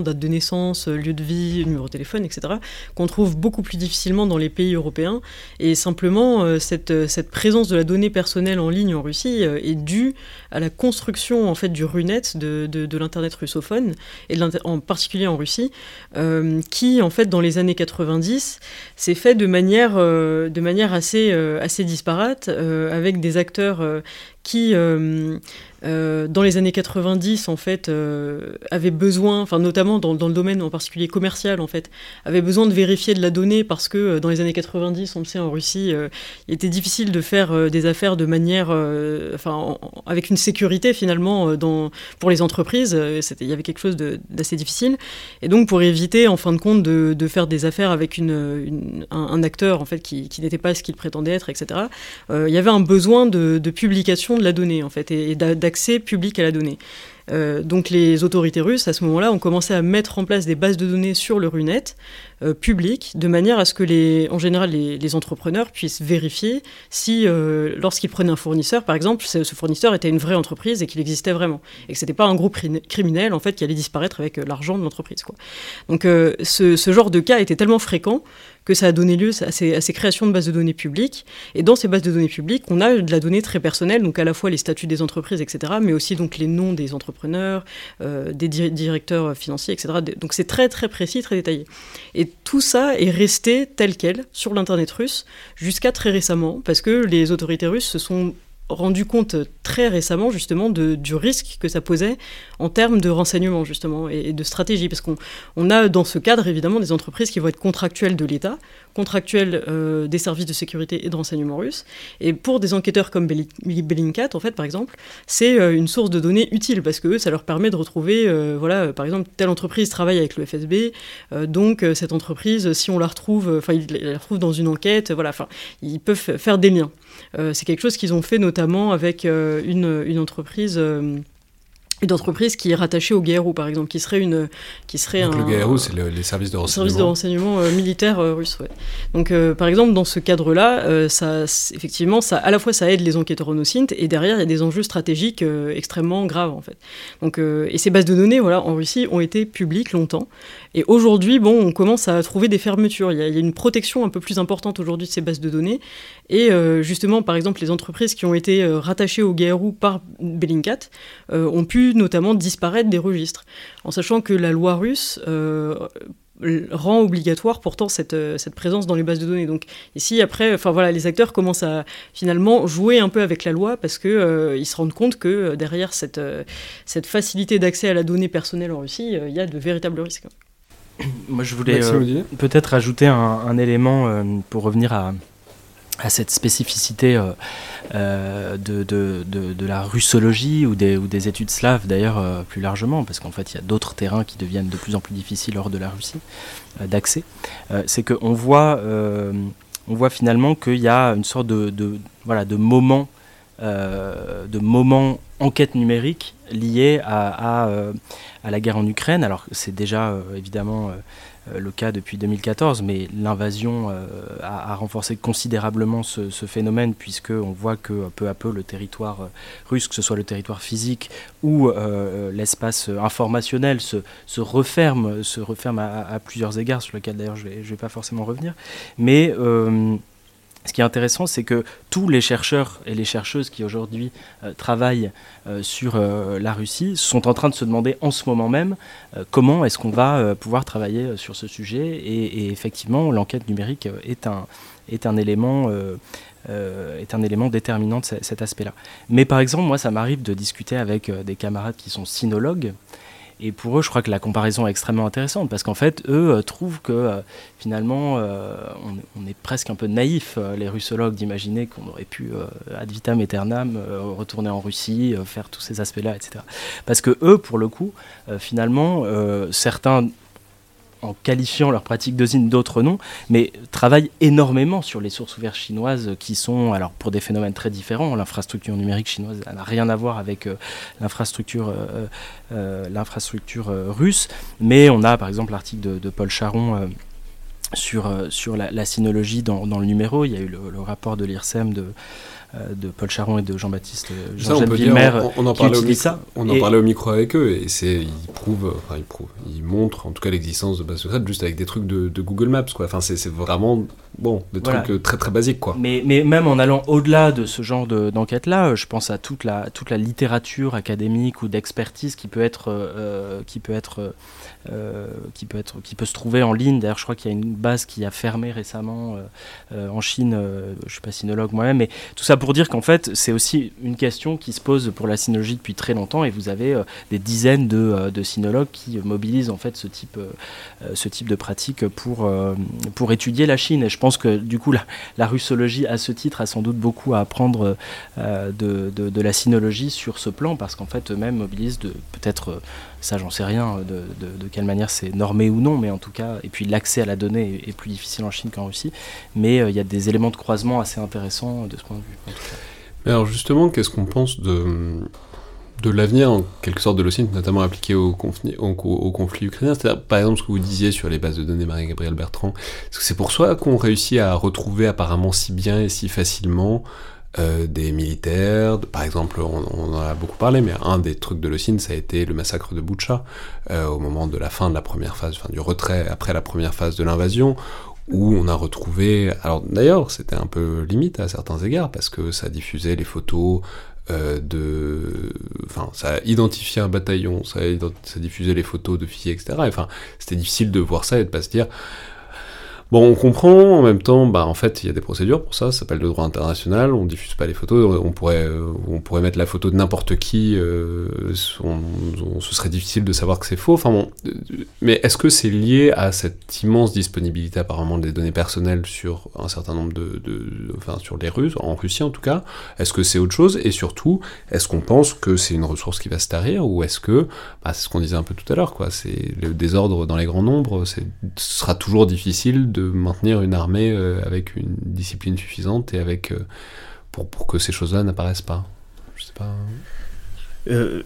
date de naissance, lieu de vie, numéro de téléphone, etc., qu'on trouve beaucoup plus difficilement dans les pays européens. Et simplement, cette, cette présence de la donnée personnelle en ligne en Russie est due à la construction en fait du RUNET de, l'internet russophone et en particulier en Russie, euh, qui en fait dans les années 90 s'est fait de manière euh, de manière assez euh, assez disparate avec des acteurs qui euh, dans les années 90, en fait, euh, avait besoin, enfin notamment dans, dans, le domaine en particulier commercial, en fait, avait besoin de vérifier de la donnée parce que euh, dans les années 90, on le sait en Russie, euh, il était difficile de faire euh, des affaires de manière, enfin, en, avec une sécurité finalement dans, pour les entreprises. Il y avait quelque chose d'assez difficile, et donc pour éviter, en fin de compte, de, faire des affaires avec une un, acteur en fait qui, n'était pas ce qu'il prétendait être, etc. il y avait un besoin de, publication de la donnée, en fait, et, et d'accès public à la donnée. Euh, donc les autorités russes, à ce moment-là, ont commencé à mettre en place des bases de données sur le RUNET euh, publiques, de manière à ce que, les, en général, les, entrepreneurs puissent vérifier si, euh, lorsqu'ils prenaient un fournisseur, par exemple, ce, ce, fournisseur était une vraie entreprise et qu'il existait vraiment, et que c'était pas un groupe criminel, en fait, qui allait disparaître avec l'argent de l'entreprise. Donc euh, ce, ce, genre de cas était tellement fréquent que ça a donné lieu à ces, à ces, créations de bases de données publiques. Et dans ces bases de données publiques, on a de la donnée très personnelle, donc à la fois les statuts des entreprises, etc., mais aussi donc les noms des entrepreneurs, euh, des di directeurs financiers, etc. Donc c'est très très précis, très détaillé. Et tout ça est resté tel quel sur l'internet russe jusqu'à très récemment, parce que les autorités russes se sont rendu compte très récemment justement de, du risque que ça posait en termes de renseignement justement et, de stratégie. Parce qu'on on a dans ce cadre évidemment des entreprises qui vont être contractuelles de l'État, contractuelles euh, des services de sécurité et de renseignement russes. Et pour des enquêteurs comme Bellingcat en fait par exemple c'est euh, une source de données utile parce que ça leur permet de retrouver euh, voilà par exemple telle entreprise travaille avec le FSB donc cette entreprise si on la retrouve enfin ils la retrouvent dans une enquête voilà enfin ils peuvent faire des liens c'est quelque chose qu'ils ont fait notamment avec euh, une, une, entreprise euh, une entreprise qui est rattachée au GRU, par exemple, qui serait une, qui serait Donc un, le GRU, c'est le, les services de renseignement, service de renseignement euh, militaire euh, russe. Ouais. Donc, euh, par exemple, dans ce cadre-là, euh, ça, effectivement, ça, à la fois, ça aide les enquêteurs en OSINT, et derrière, il y a des enjeux stratégiques euh, extrêmement graves, en fait. Donc, euh, et ces bases de données, voilà, en Russie, ont été publiques longtemps, et aujourd'hui, bon, on commence à trouver des fermetures. Il y a, une protection un peu plus importante aujourd'hui de ces bases de données, et euh, justement, par exemple, les entreprises qui ont été rattachées au GRU par Bellingcat ont pu notamment disparaître des registres, en sachant que la loi russe euh, rend obligatoire pourtant cette, présence dans les bases de données. Donc ici, après, voilà, les acteurs commencent à finalement jouer un peu avec la loi parce que euh, ils se rendent compte que derrière cette facilité d'accès à la donnée personnelle en Russie, il y a de véritables risques. Moi, je voulais euh, peut-être ajouter un, un élément euh, pour revenir à, à cette spécificité euh, de, de, de, de, la russologie ou des, ou des études slaves d'ailleurs plus largement, parce qu'en fait il y a d'autres terrains qui deviennent de plus en plus difficiles hors de la Russie d'accès, c'est qu'on voit, on voit finalement qu'il y a une sorte de, de, voilà, de moment, de moment enquête numérique lié à, à, la guerre en Ukraine. Alors c'est déjà évidemment euh, le cas depuis 2014, mais l'invasion euh, a, renforcé considérablement ce, phénomène, puisqu'on voit que peu à peu le territoire euh, russe, que ce soit le territoire physique ou euh, l'espace informationnel, se, referme, se referme à, plusieurs égards, sur lequel d'ailleurs je ne vais, pas forcément revenir. Mais euh, ce qui est intéressant, c'est que tous les chercheurs et les chercheuses qui aujourd'hui euh, travaillent euh, sur euh, la Russie sont en train de se demander en ce moment même comment est-ce qu'on va pouvoir travailler sur ce sujet. Et, et effectivement, l'enquête numérique est un, est un élément est un élément déterminant de cet aspect-là. Mais par exemple, moi, ça m'arrive de discuter avec des camarades qui sont sinologues, et pour eux, je crois que la comparaison est extrêmement intéressante parce qu'en fait, eux euh, trouvent que euh, finalement, euh, on, on, est presque un peu naïf, les russologues, d'imaginer qu'on aurait pu ad vitam aeternam retourner en Russie, faire tous ces aspects-là, etc. Parce que eux, pour le coup, finalement, certains en qualifiant leurs pratiques d'osine d'autres noms, mais travaillent énormément sur les sources ouvertes chinoises qui sont, alors pour des phénomènes très différents, l'infrastructure numérique chinoise n'a rien à voir avec euh, l'infrastructure euh, l'infrastructure russe, mais on a par exemple l'article de, Paul Charon sur, sur la, sinologie dans, dans, le numéro, il y a eu le, le rapport de l'IRSEM de euh, de Paul Charon et de Jean-Baptiste euh, Jean on, on, en parlait au micro, On en parlait au micro avec eux et c'est ils prouvent, enfin ils prouvent, ils montrent en tout cas l'existence de bases secrètes juste avec des trucs de, Google Maps quoi. Enfin c'est vraiment bon des trucs euh, très très basiques quoi. Mais, mais même en allant au-delà de ce genre d'enquête là, je pense à toute la toute la littérature académique ou d'expertise qui peut être qui peut être qui peut être qui peut se trouver en ligne. D'ailleurs je crois qu'il y a une base qui a fermé récemment en Chine. je suis pas sinologue moi-même, mais tout ça pour dire qu'en fait, c'est aussi une question qui se pose pour la sinologie depuis très longtemps et vous avez euh, des dizaines de, euh, sinologues qui mobilisent en fait ce type, euh, ce type de pratique pour, pour étudier la Chine. Et je pense que du coup, la, la russologie, à ce titre, a sans doute beaucoup à apprendre de, de, la sinologie sur ce plan parce qu'en fait, eux-mêmes mobilisent peut-être ça, j'en sais rien de, de, quelle manière c'est normé ou non, mais en tout cas, et puis l'accès à la donnée est, plus difficile en Chine qu'en Russie. Mais il y a des éléments de croisement assez intéressants de ce point de vue. Alors justement, qu'est-ce qu'on pense de, de l'avenir, en quelque sorte, de l'OSINT, notamment appliqué au conflit, au, conflit ukrainien? C'est-à-dire, par exemple, ce que vous disiez sur les bases de données Marie-Gabrielle Bertrand, est-ce que c'est pour soi qu'on réussit à retrouver apparemment si bien et si facilement euh, des militaires, par exemple, on, en a beaucoup parlé, mais un des trucs de l'OSINT, ça a été le massacre de Boucha, euh, au moment de la fin de la première phase, du retrait après la première phase de l'invasion, où on a retrouvé, alors d'ailleurs c'était un peu limite à certains égards parce que ça diffusait les photos euh, de, enfin ça a identifié un bataillon, ça, ça diffusait les photos de filles, etc. Enfin c'était difficile de voir ça et de pas se dire Bon, on comprend, en même temps, bah, en fait, il y a des procédures pour ça, ça s'appelle le droit international, on diffuse pas les photos, on pourrait, euh, on pourrait mettre la photo de n'importe qui, euh, ce serait difficile de savoir que c'est faux, enfin bon, euh, mais est-ce que c'est lié à cette immense disponibilité apparemment des données personnelles sur un certain nombre de, de, enfin sur les Russes, en Russie en tout cas, est-ce que c'est autre chose, et surtout, est-ce qu'on pense que c'est une ressource qui va se tarir, ou est-ce que, bah, c'est ce qu'on disait un peu tout à l'heure, quoi, c'est le désordre dans les grands nombres, ce sera toujours difficile de de maintenir une armée euh, avec une discipline suffisante et avec euh, pour, pour que ces choses-là n'apparaissent pas. Je sais pas. Euh,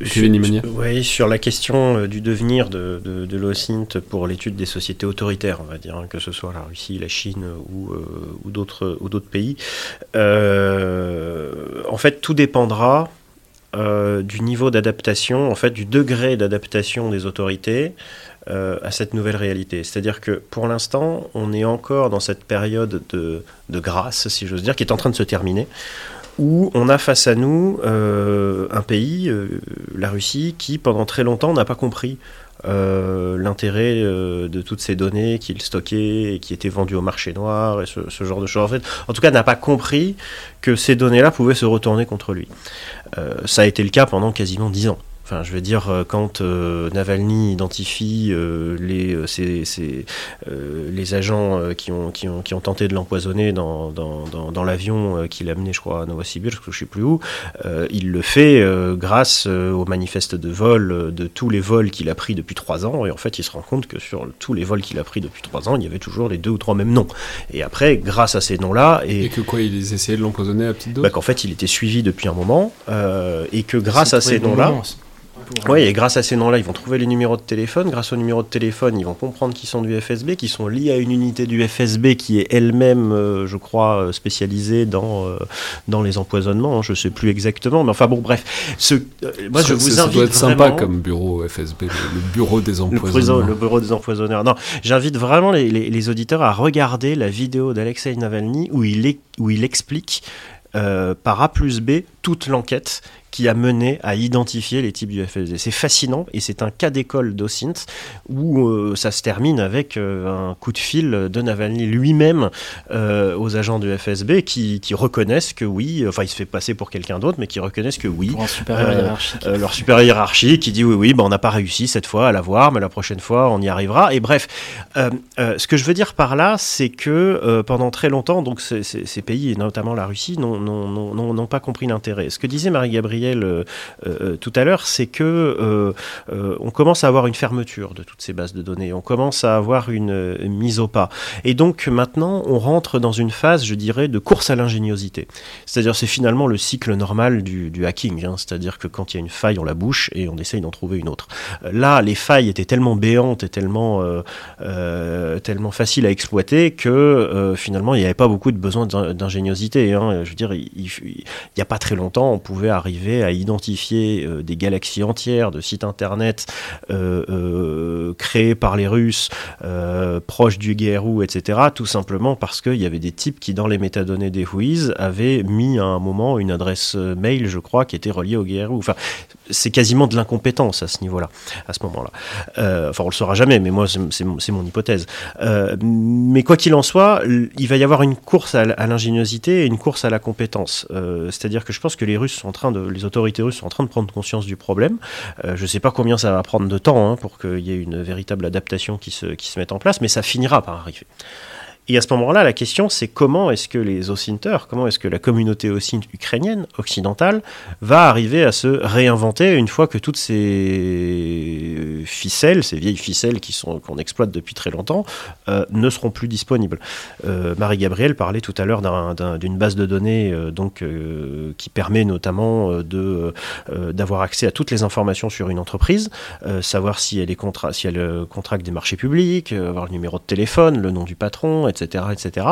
oui, sur la question euh, du devenir de, de, de l'OSINT pour l'étude des sociétés autoritaires, on va dire, hein, que ce soit la Russie, la Chine ou, ou d'autres pays. en fait, tout dépendra du niveau d'adaptation, en fait, du degré d'adaptation des autorités euh, à cette nouvelle réalité. C'est-à-dire que pour l'instant, on est encore dans cette période de, grâce, si j'ose dire, qui est en train de se terminer, où on a face à nous euh, un pays, euh, la Russie, qui pendant très longtemps n'a pas compris l'intérêt de toutes ces données qu'il stockait et qui étaient vendues au marché noir et ce, genre de choses. En, fait, en tout cas, n'a pas compris que ces données-là pouvaient se retourner contre lui. ça a été le cas pendant quasiment dix ans. Enfin, je veux dire, euh, quand euh, Navalny identifie euh, les, les agents qui, ont, qui, ont, qui ont tenté de l'empoisonner dans, dans, dans, l'avion qu'il a amené, je crois, à Novosibirsk, je ne sais plus où, il le fait grâce au manifeste de vol de tous les vols qu'il a pris depuis trois ans. Et en fait, il se rend compte que sur tous les vols qu'il a pris depuis trois ans, il y avait toujours les deux ou trois mêmes noms. Et après, grâce à ces noms-là. Et, que quoi, ils essayaient de l'empoisonner à petite dose? Bah, Qu'en fait, il était suivi depuis un moment. et que grâce à ces noms-là. Oui, et grâce à ces noms-là, ils vont trouver les numéros de téléphone. Grâce aux numéros de téléphone, ils vont comprendre qu'ils sont du FSB, qui sont liés à une unité du FSB qui est elle-même, euh, je crois, euh, spécialisée dans, euh, dans les empoisonnements. Hein, je ne sais plus exactement, mais enfin bon, bref. Ce, moi, je vous ça invite doit être sympa comme bureau FSB, le, bureau des empoisonneurs. Le, bureau des empoisonneurs. Non, j'invite vraiment les, les, auditeurs à regarder la vidéo d'Alexei Navalny où il, est, où il explique par A plus B toute l'enquête qui a mené à identifier les types du FSB. C'est fascinant et c'est un cas d'école d'OSINT où euh, ça se termine avec euh, un coup de fil de Navalny lui-même euh, aux agents du FSB qui, reconnaissent que oui, enfin il se fait passer pour quelqu'un d'autre, mais qui reconnaissent que oui. leur supérieur hiérarchique qui dit oui, oui, ben, on n'a pas réussi cette fois à l'avoir, mais la prochaine fois on y arrivera. Et bref, ce que je veux dire par là, c'est que pendant très longtemps, donc ces, pays, et notamment la Russie, n'ont pas compris l'intérêt intérêt. Ce que disait Marie-Gabrielle tout à l'heure, c'est que on commence à avoir une fermeture de toutes ces bases de données, on commence à avoir une mise au pas. Et donc maintenant, on rentre dans une phase, je dirais, de course à l'ingéniosité. C'est-à-dire, c'est finalement le cycle normal du, hacking. Hein. C'est-à-dire que quand il y a une faille, on la bouche et on essaye d'en trouver une autre. Là, les failles étaient tellement béantes et tellement, tellement faciles à exploiter que finalement, il n'y avait pas beaucoup de besoin d'ingéniosité. Hein. Je veux dire, il n'y a pas très longtemps, on pouvait arriver à identifier des galaxies entières de sites internet créés par les Russes, proches du GRU, etc., tout simplement parce qu'il y avait des types qui, dans les métadonnées des Whois, avaient mis à un moment une adresse mail, je crois, qui était reliée au GRU. Enfin, c'est quasiment de l'incompétence à ce niveau-là, à ce moment-là. Euh, enfin, on le saura jamais, mais moi, c'est mon hypothèse. Euh, mais quoi qu'il en soit, il va y avoir une course à, l'ingéniosité et une course à la compétence. Euh, c'est-à-dire que je pense que les Russes sont en train de, autorités russes sont en train de prendre conscience du problème. je ne sais pas combien ça va prendre de temps hein, pour qu'il y ait une véritable adaptation qui se, qui se mette en place, mais ça finira par arriver. Et à ce moment-là, la question, c'est comment est-ce que les ocinteurs, comment est-ce que la communauté ocinte ukrainienne, occidentale, va arriver à se réinventer une fois que toutes ces ficelles, ces vieilles ficelles qui sont qu'on exploite depuis très longtemps, euh, ne seront plus disponibles. Euh, Marie-Gabrielle parlait tout à l'heure d'une base de données euh, donc, qui permet notamment d'avoir accès à toutes les informations sur une entreprise, savoir si elle, est contra si elle contracte des marchés publics, avoir le numéro de téléphone, le nom du patron, etc. etc.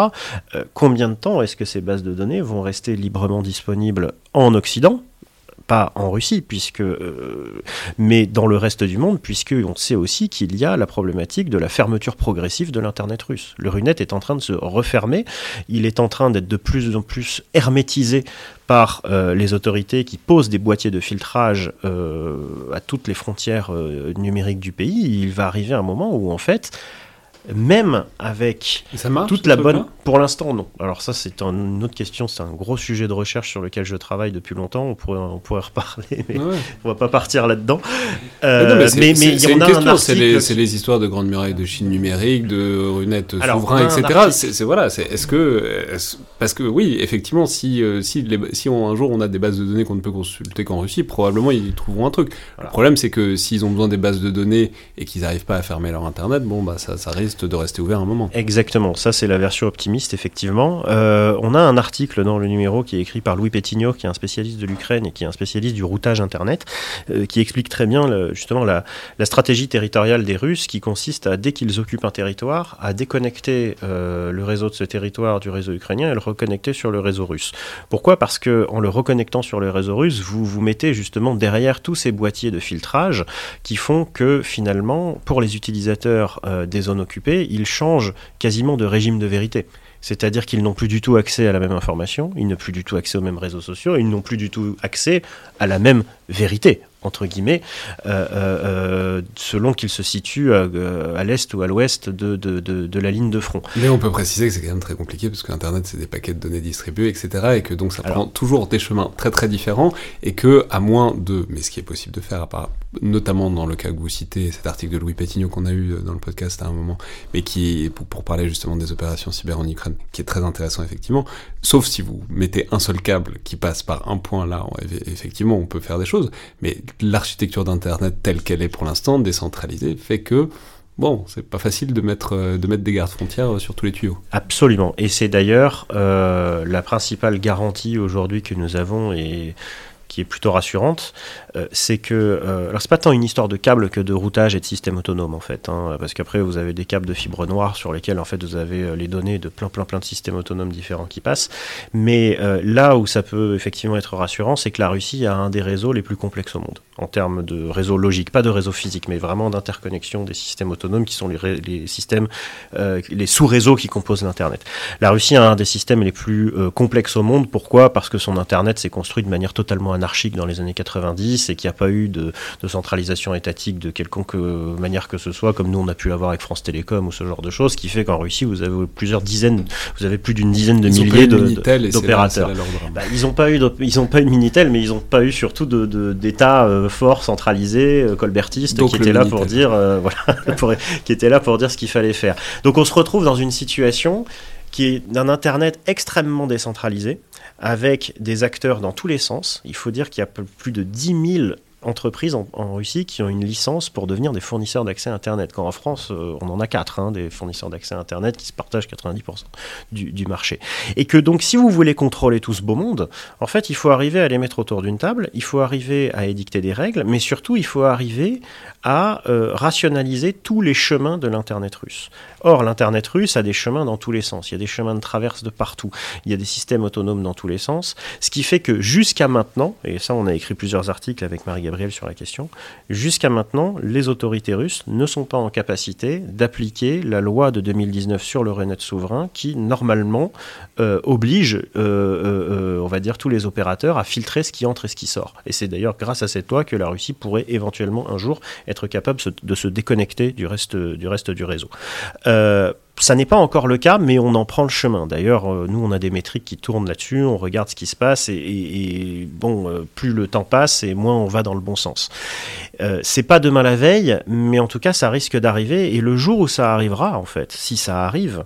Euh, combien de temps est-ce que ces bases de données vont rester librement disponibles en Occident? Pas en Russie, puisque, euh, mais dans le reste du monde, puisque on sait aussi qu'il y a la problématique de la fermeture progressive de l'Internet russe. Le Runet est en train de se refermer, il est en train d'être de plus en plus hermétisé par euh, les autorités qui posent des boîtiers de filtrage à toutes les frontières numériques du pays. Il va arriver un moment où, en fait, même avec toute la bonne. Pour l'instant, non. Alors, ça, c'est une autre question. C'est un gros sujet de recherche sur lequel je travaille depuis longtemps. On pourrait, on pourrait reparler, mais on va pas partir là-dedans. Euh, mais il y en a un C'est les, histoires de Grande Muraille de Chine numérique, de runettes souverain, etc. C'est voilà. Est-ce que. parce que, oui, effectivement, si, euh, si, un jour on a des bases de données qu'on ne peut consulter qu'en Russie, probablement ils trouveront un truc. Le problème, c'est que s'ils ont besoin des bases de données et qu'ils n'arrivent pas à fermer leur Internet, bon, bah, ça, ça risque de rester ouvert un moment. Exactement, ça c'est la version optimiste, effectivement. Euh, on a un article dans le numéro qui est écrit par Louis Pétignot, qui est un spécialiste de l'Ukraine et qui est un spécialiste du routage Internet, euh, qui explique très bien justement la, stratégie territoriale des Russes qui consiste à, dès qu'ils occupent un territoire, à déconnecter euh, le réseau de ce territoire du réseau ukrainien et le reconnecter sur le réseau russe. Pourquoi? Parce que en le reconnectant sur le réseau russe, vous vous mettez justement derrière tous ces boîtiers de filtrage qui font que finalement, pour les utilisateurs des zones occupées, ils changent quasiment de régime de vérité. C'est-à-dire qu'ils n'ont plus du tout accès à la même information, ils n'ont plus du tout accès aux mêmes réseaux sociaux, ils n'ont plus du tout accès à la même vérité entre guillemets, euh, euh, euh, selon qu'il se situe à, l'est ou à l'ouest de, de, la ligne de front. Mais on peut préciser que c'est quand même très compliqué, parce qu'Internet, c'est des paquets de données distribués, etc., et que donc ça prend toujours des chemins très très différents, et que, à moins de, mais ce qui est possible de faire, à part, notamment dans le cas que vous citez, cet article de Louis Pétignot qu'on a eu dans le podcast à un moment, mais qui, pour, pour parler justement des opérations cyber en Ukraine, qui est très intéressant effectivement, sauf si vous mettez un seul câble qui passe par un point là, effectivement, on peut faire des choses, mais l'architecture d'Internet telle qu'elle est pour l'instant, décentralisée, fait que bon, c'est pas facile de mettre, euh, des gardes-frontières euh, sur tous les tuyaux. Absolument. Et c'est d'ailleurs euh, la principale garantie aujourd'hui que nous avons et qui est plutôt rassurante, euh, c'est que, euh, alors c'est pas tant une histoire de câbles que de routage et de système autonome en fait, hein, parce qu'après vous avez des câbles de fibre noire sur lesquels en fait vous avez euh, les données de plein plein plein de systèmes autonomes différents qui passent, mais là où ça peut effectivement être rassurant, c'est que la Russie a un des réseaux les plus complexes au monde en termes de réseau logique, pas de réseau physique, mais vraiment d'interconnexion des systèmes autonomes qui sont les, les systèmes, les sous-réseaux qui composent l'internet. La Russie a un des systèmes les plus complexes au monde. Pourquoi? Parce que son internet s'est construit de manière totalement anarchique dans les années 90 et qu'il n'y a pas eu de, centralisation étatique de quelconque euh, manière que ce soit, comme nous on a pu l'avoir avec France Télécom ou ce genre de choses, qui fait qu'en Russie vous avez plusieurs dizaines, vous avez plus d'une dizaine de milliers d'opérateurs. Bah, ils n'ont pas eu, ils ont pas eu de minitel, mais ils n'ont pas eu surtout d'État de, euh, fort centralisé, euh, colbertiste, qui était là pour dire, voilà, qui était là pour dire ce qu'il fallait faire. Donc on se retrouve dans une situation qui est d'un Internet extrêmement décentralisé, avec des acteurs dans tous les sens. Il faut dire qu'il y a plus de 10 000 entreprises en, Russie qui ont une licence pour devenir des fournisseurs d'accès Internet. Quand en France, euh, on en a quatre, hein, des fournisseurs d'accès Internet qui se partagent 90% du, marché. Et que donc, si vous voulez contrôler tout ce beau monde, en fait, il faut arriver à les mettre autour d'une table, il faut arriver à édicter des règles, mais surtout, il faut arriver à euh, rationaliser tous les chemins de l'Internet russe. Or, l'Internet russe a des chemins dans tous les sens. Il y a des chemins de traverse de partout. Il y a des systèmes autonomes dans tous les sens. Ce qui fait que jusqu'à maintenant, et ça, on a écrit plusieurs articles avec Marie-Gabrielle sur la question, jusqu'à maintenant, les autorités russes ne sont pas en capacité d'appliquer la loi de 2019 sur le Renet souverain qui, normalement, euh, oblige, euh, euh, on va dire, tous les opérateurs à filtrer ce qui entre et ce qui sort. Et c'est d'ailleurs grâce à cette loi que la Russie pourrait éventuellement un jour être capable de se déconnecter du reste du, reste du réseau. Euh, ça n'est pas encore le cas, mais on en prend le chemin. D'ailleurs, euh, nous, on a des métriques qui tournent là-dessus, on regarde ce qui se passe, et, bon, euh, plus le temps passe, et moins on va dans le bon sens. c'est pas demain la veille, mais en tout cas, ça risque d'arriver, et le jour où ça arrivera, en fait, si ça arrive,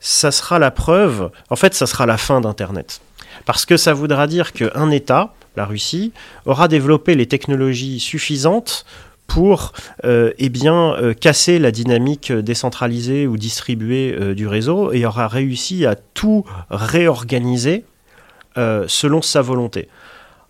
ça sera la preuve, en fait, ça sera la fin d'Internet. Parce que ça voudra dire qu'un État, la Russie, aura développé les technologies suffisantes pour euh, eh euh, casser la dynamique décentralisée ou distribuée euh, du réseau et aura réussi à tout réorganiser selon sa volonté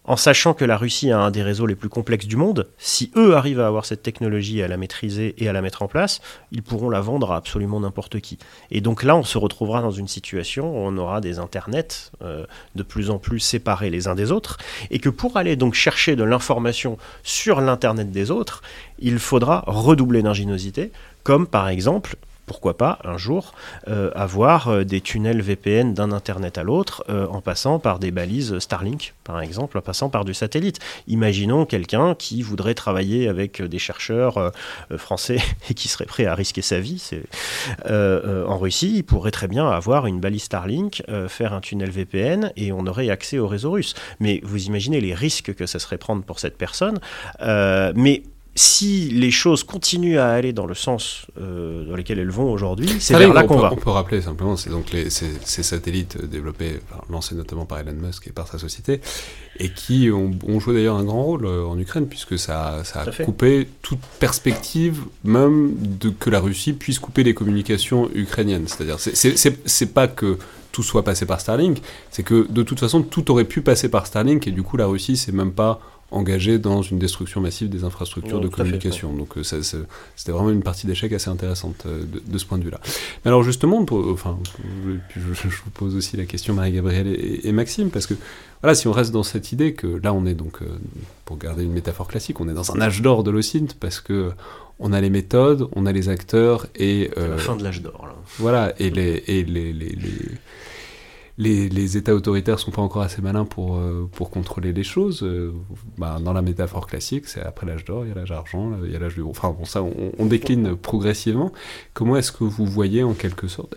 en sachant que la Russie a un des réseaux les plus complexes du monde, si eux arrivent à avoir cette technologie, à la maîtriser et à la mettre en place, ils pourront la vendre à absolument n'importe qui. Et donc là, on se retrouvera dans une situation où on aura des internets euh, de plus en plus séparés les uns des autres, et que pour aller donc chercher de l'information sur l'internet des autres, il faudra redoubler d'ingéniosité, comme par exemple pourquoi pas un jour euh, avoir euh, des tunnels VPN d'un Internet à l'autre euh, en passant par des balises Starlink, par exemple, en passant par du satellite. Imaginons quelqu'un qui voudrait travailler avec des chercheurs français et qui serait prêt à risquer sa vie. en Russie, il pourrait très bien avoir une balise Starlink, faire un tunnel VPN et on aurait accès au réseau russe. Mais vous imaginez les risques que ça serait prendre pour cette personne. mais si les choses continuent à aller dans le sens euh, dans lequel elles vont aujourd'hui, c'est vers là qu'on va. On peut rappeler simplement, c'est donc les, ces, satellites développés, lancés notamment par Elon Musk et par sa société, et qui ont, joué d'ailleurs un grand rôle euh, en Ukraine, puisque ça, ça a coupé toute perspective, même de que la Russie puisse couper les communications ukrainiennes. C'est-à-dire, c'est pas que tout soit passé par Starlink, c'est que de toute façon, tout aurait pu passer par Starlink, et du coup, la Russie, c'est même pas engagé dans une destruction massive des infrastructures de communication. Donc euh, c'était vraiment une partie d'échec assez intéressante euh, de, ce point de vue-là. Mais alors justement, pour, enfin, je, vous pose aussi la question Marie-Gabrielle et, Maxime, parce que voilà, si on reste dans cette idée que là on est donc, euh, pour garder une métaphore classique, on est dans un âge d'or de l'OSINT, parce que on a les méthodes, on a les acteurs et... la fin de l'âge d'or. Voilà, et les, et les, les, les les, États autoritaires sont pas encore assez malins pour, euh, pour contrôler les choses. Euh, bah, dans la métaphore classique, c'est après l'âge d'or, il y a l'âge d'argent, il y a l'âge du... Enfin bon, ça, on, décline progressivement. Comment est-ce que vous voyez en quelque sorte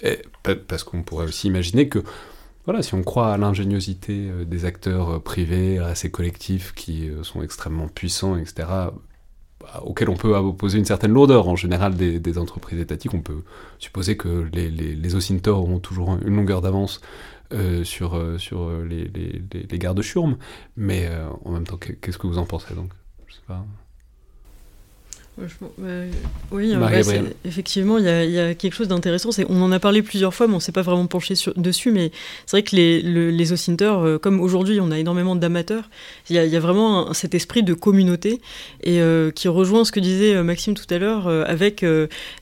Parce qu'on pourrait aussi imaginer que, voilà, si on croit à l'ingéniosité euh, des acteurs privés, à ces collectifs qui sont extrêmement puissants, etc., bah, auxquels on peut opposer une certaine lourdeur. En général, des, des entreprises étatiques, on peut supposer que les, les, les auront toujours une longueur d'avance euh, sur, euh, sur euh, les, les, les, gardes Schurm. Mais en même temps, qu'est-ce que vous en pensez donc? Je sais pas. Oui, effectivement, il y, a quelque chose d'intéressant. C'est, on en a parlé plusieurs fois, mais on ne s'est pas vraiment penché dessus. Mais c'est vrai que les, les euh, comme aujourd'hui, on a énormément d'amateurs, il y, a vraiment cet esprit de communauté et euh, qui rejoint ce que disait euh, Maxime tout à l'heure, avec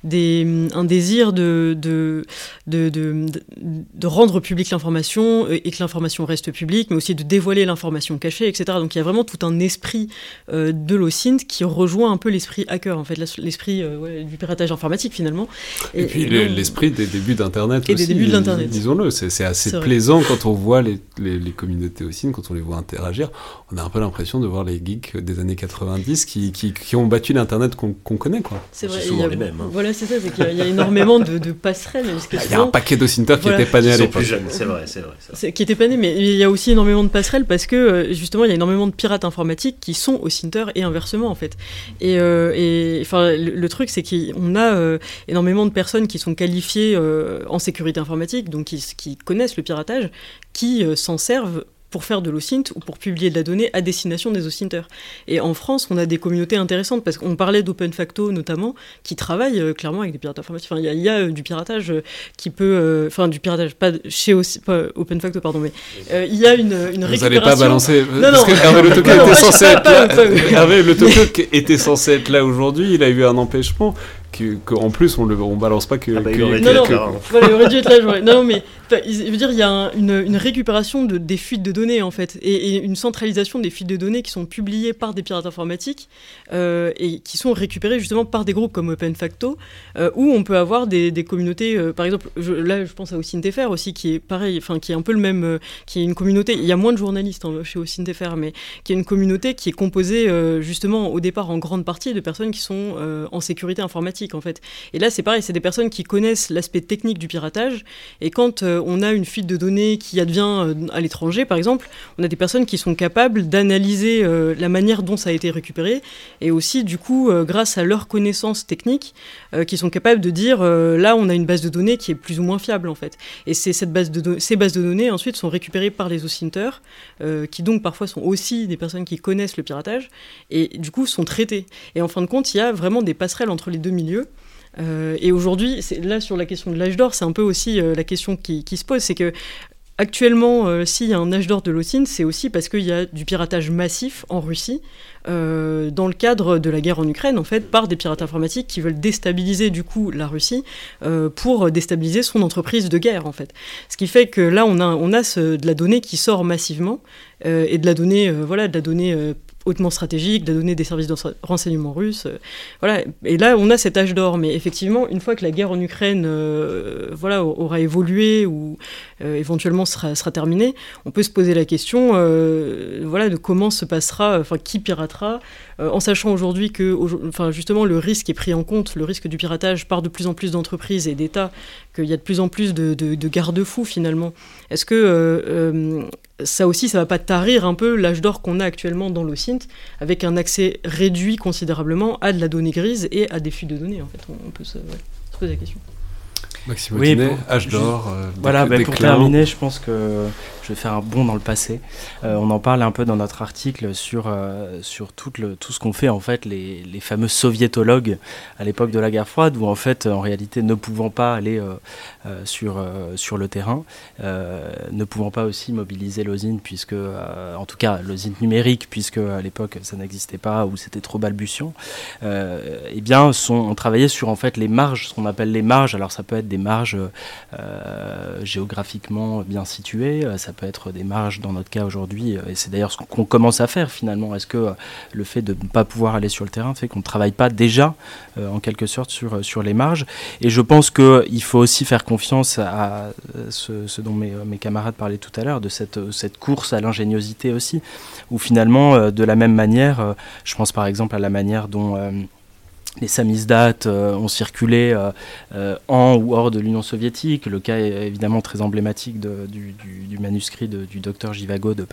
des, un désir de, de, de, de, rendre publique l'information et que l'information reste publique, mais aussi de dévoiler l'information cachée, etc. Donc il y a vraiment tout un esprit de l'OSINT qui rejoint un peu l'esprit hacker en fait, l'esprit euh, du piratage informatique finalement. Et, puis l'esprit des débuts d'Internet Et des débuts de l'Internet. Disons-le, c'est assez plaisant quand on voit les, les, communautés aussi, quand on les voit interagir. On a un peu l'impression de voir les geeks des années 90 qui, qui, qui ont battu l'Internet qu'on connaît. quoi. C'est vrai, souvent les mêmes. Hein. Voilà, c'est ça, c'est qu'il y, a énormément de, de passerelles. Il y a un paquet d'Ocinters qui n'étaient pas nés à l'époque. c'est vrai, c'est vrai. Qui n'étaient pas nés, mais il y a aussi énormément de passerelles parce que euh, justement, il y a énormément de pirates informatiques qui sont Ocinter et inversement en fait. Et, euh, et le, truc, c'est qu'on a euh, énormément de personnes qui sont qualifiées euh, en sécurité informatique, donc qui, connaissent le piratage, qui euh, s'en servent pour faire de l'OSINT ou pour publier de la donnée à destination des OSINTers. Et en France, on a des communautés intéressantes parce qu'on parlait d'Open Facto notamment, qui travaillent euh, clairement avec des pirates informatiques. Enfin, il y, a euh, du piratage euh, qui peut, enfin du piratage pas chez pas Open Facto pardon, mais il y a une, une Vous n'allez pas balancer non, parce que Hervé Le était censé être là. Hervé Le était censé être là aujourd'hui. Il a eu un empêchement qu'en plus on, le, on balance pas que. Ah bah, il non, il aurait dû être là. Non, mais il veut dire il y a une, une, récupération de, des fuites de données en fait et, une centralisation des fuites de données qui sont publiées par des pirates informatiques euh, et qui sont récupérées justement par des groupes comme OpenFacto euh, où on peut avoir des, des communautés. Euh, par exemple, là je pense à OSINTFR aussi qui est pareil, enfin qui est un peu le même, qui est une communauté. Il y a moins de journalistes hein, chez OSINTFR, mais qui est une communauté qui est composée justement au départ en grande partie de personnes qui sont en sécurité informatique en fait. Et là, c'est pareil, c'est des personnes qui connaissent l'aspect technique du piratage. Et quand euh, on a une fuite de données qui advient euh, à l'étranger, par exemple, on a des personnes qui sont capables d'analyser euh, la manière dont ça a été récupéré. Et aussi, du coup, grâce à leurs connaissances techniques, qui sont capables de dire là, on a une base de données qui est plus ou moins fiable en fait. Et c'est cette base de ces bases de données ensuite sont récupérées par les OSINTers, qui donc parfois sont aussi des personnes qui connaissent le piratage et du coup sont traitées. Et en fin de compte, il y a vraiment des passerelles entre les deux milieux euh, et aujourd'hui, là sur la question de l'âge d'or, c'est un peu aussi euh, la question qui, se pose, c'est que actuellement, euh, s'il y a un âge d'or de l'OSINT, c'est aussi parce qu'il y a du piratage massif en Russie, dans le cadre de la guerre en Ukraine, en fait, par des pirates informatiques qui veulent déstabiliser du coup la Russie pour déstabiliser son entreprise de guerre, en fait. Ce qui fait que là, on a de la donnée qui sort massivement et de la donnée, voilà, de la donnée hautement stratégique, de donner des services de renseignement russes. Euh, voilà. Et là, on a cet âge d'or. Mais effectivement, une fois que la guerre en Ukraine euh, voilà, aura évolué ou euh, éventuellement sera, sera terminée, on peut se poser la question voilà, de comment se passera, enfin, qui piratera, en sachant aujourd'hui que justement le risque est pris en compte, le risque du piratage par de plus en plus d'entreprises et d'États, qu'il y a de plus en plus de, de, de garde-fous finalement. Est-ce que ça aussi, ça va pas tarir un peu l'âge d'or qu'on a actuellement dans l'OSINT, avec un accès réduit considérabablement à de la donnée grise et à des fuites de données. En fait, on, peut se, poser la question. Maxime oui, âge d'or. Euh, voilà, bah, pour terminer, je pense que je vais faire un bond dans le passé. Euh, on en parle un peu dans notre article sur, euh, sur tout, le, tout ce qu'ont fait en fait les, les, fameux soviétologues à l'époque de la guerre froide, où en fait, en réalité, ne pouvant pas aller sur, sur le terrain, ne pouvant pas aussi mobiliser l'OSINT, puisque, en tout cas, l'OSINT numérique, puisque à l'époque ça n'existait pas ou c'était trop balbutiant, eh bien, sont, on travaillait sur en fait les marges, ce qu'on appelle les marges. Alors ça peut être des marges géographiquement bien situées, ça peut être des marges dans notre cas aujourd'hui, euh, et c'est d'ailleurs ce qu'on commence à faire finalement. Est-ce que euh, le fait de ne pas pouvoir aller sur le terrain fait qu'on ne travaille pas déjà euh, en quelque sorte sur, sur les marges? Et je pense qu'il faut aussi faire confiance à ce, dont mes, mes, camarades parlaient tout à l'heure, de cette, cette course à l'ingéniosité aussi, où finalement, de la même manière, je pense par exemple à la manière dont les samizdat euh, ont circulé euh, euh, en ou hors de l'Union soviétique. Le cas est évidemment très emblématique du, manuscrit du docteur Givago de,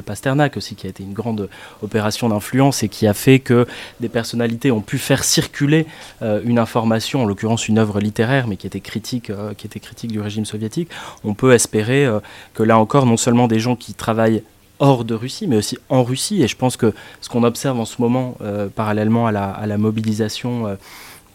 Pasternak aussi, qui a été une grande opération d'influence et qui a fait que des personnalités ont pu faire circuler une information, en l'occurrence une œuvre littéraire, mais qui était critique, qui était critique du régime soviétique. On peut espérer que là encore, non seulement des gens qui travaillent hors de Russie, mais aussi en Russie. Et je pense que ce qu'on observe en ce moment, euh, parallèlement à la, mobilisation euh,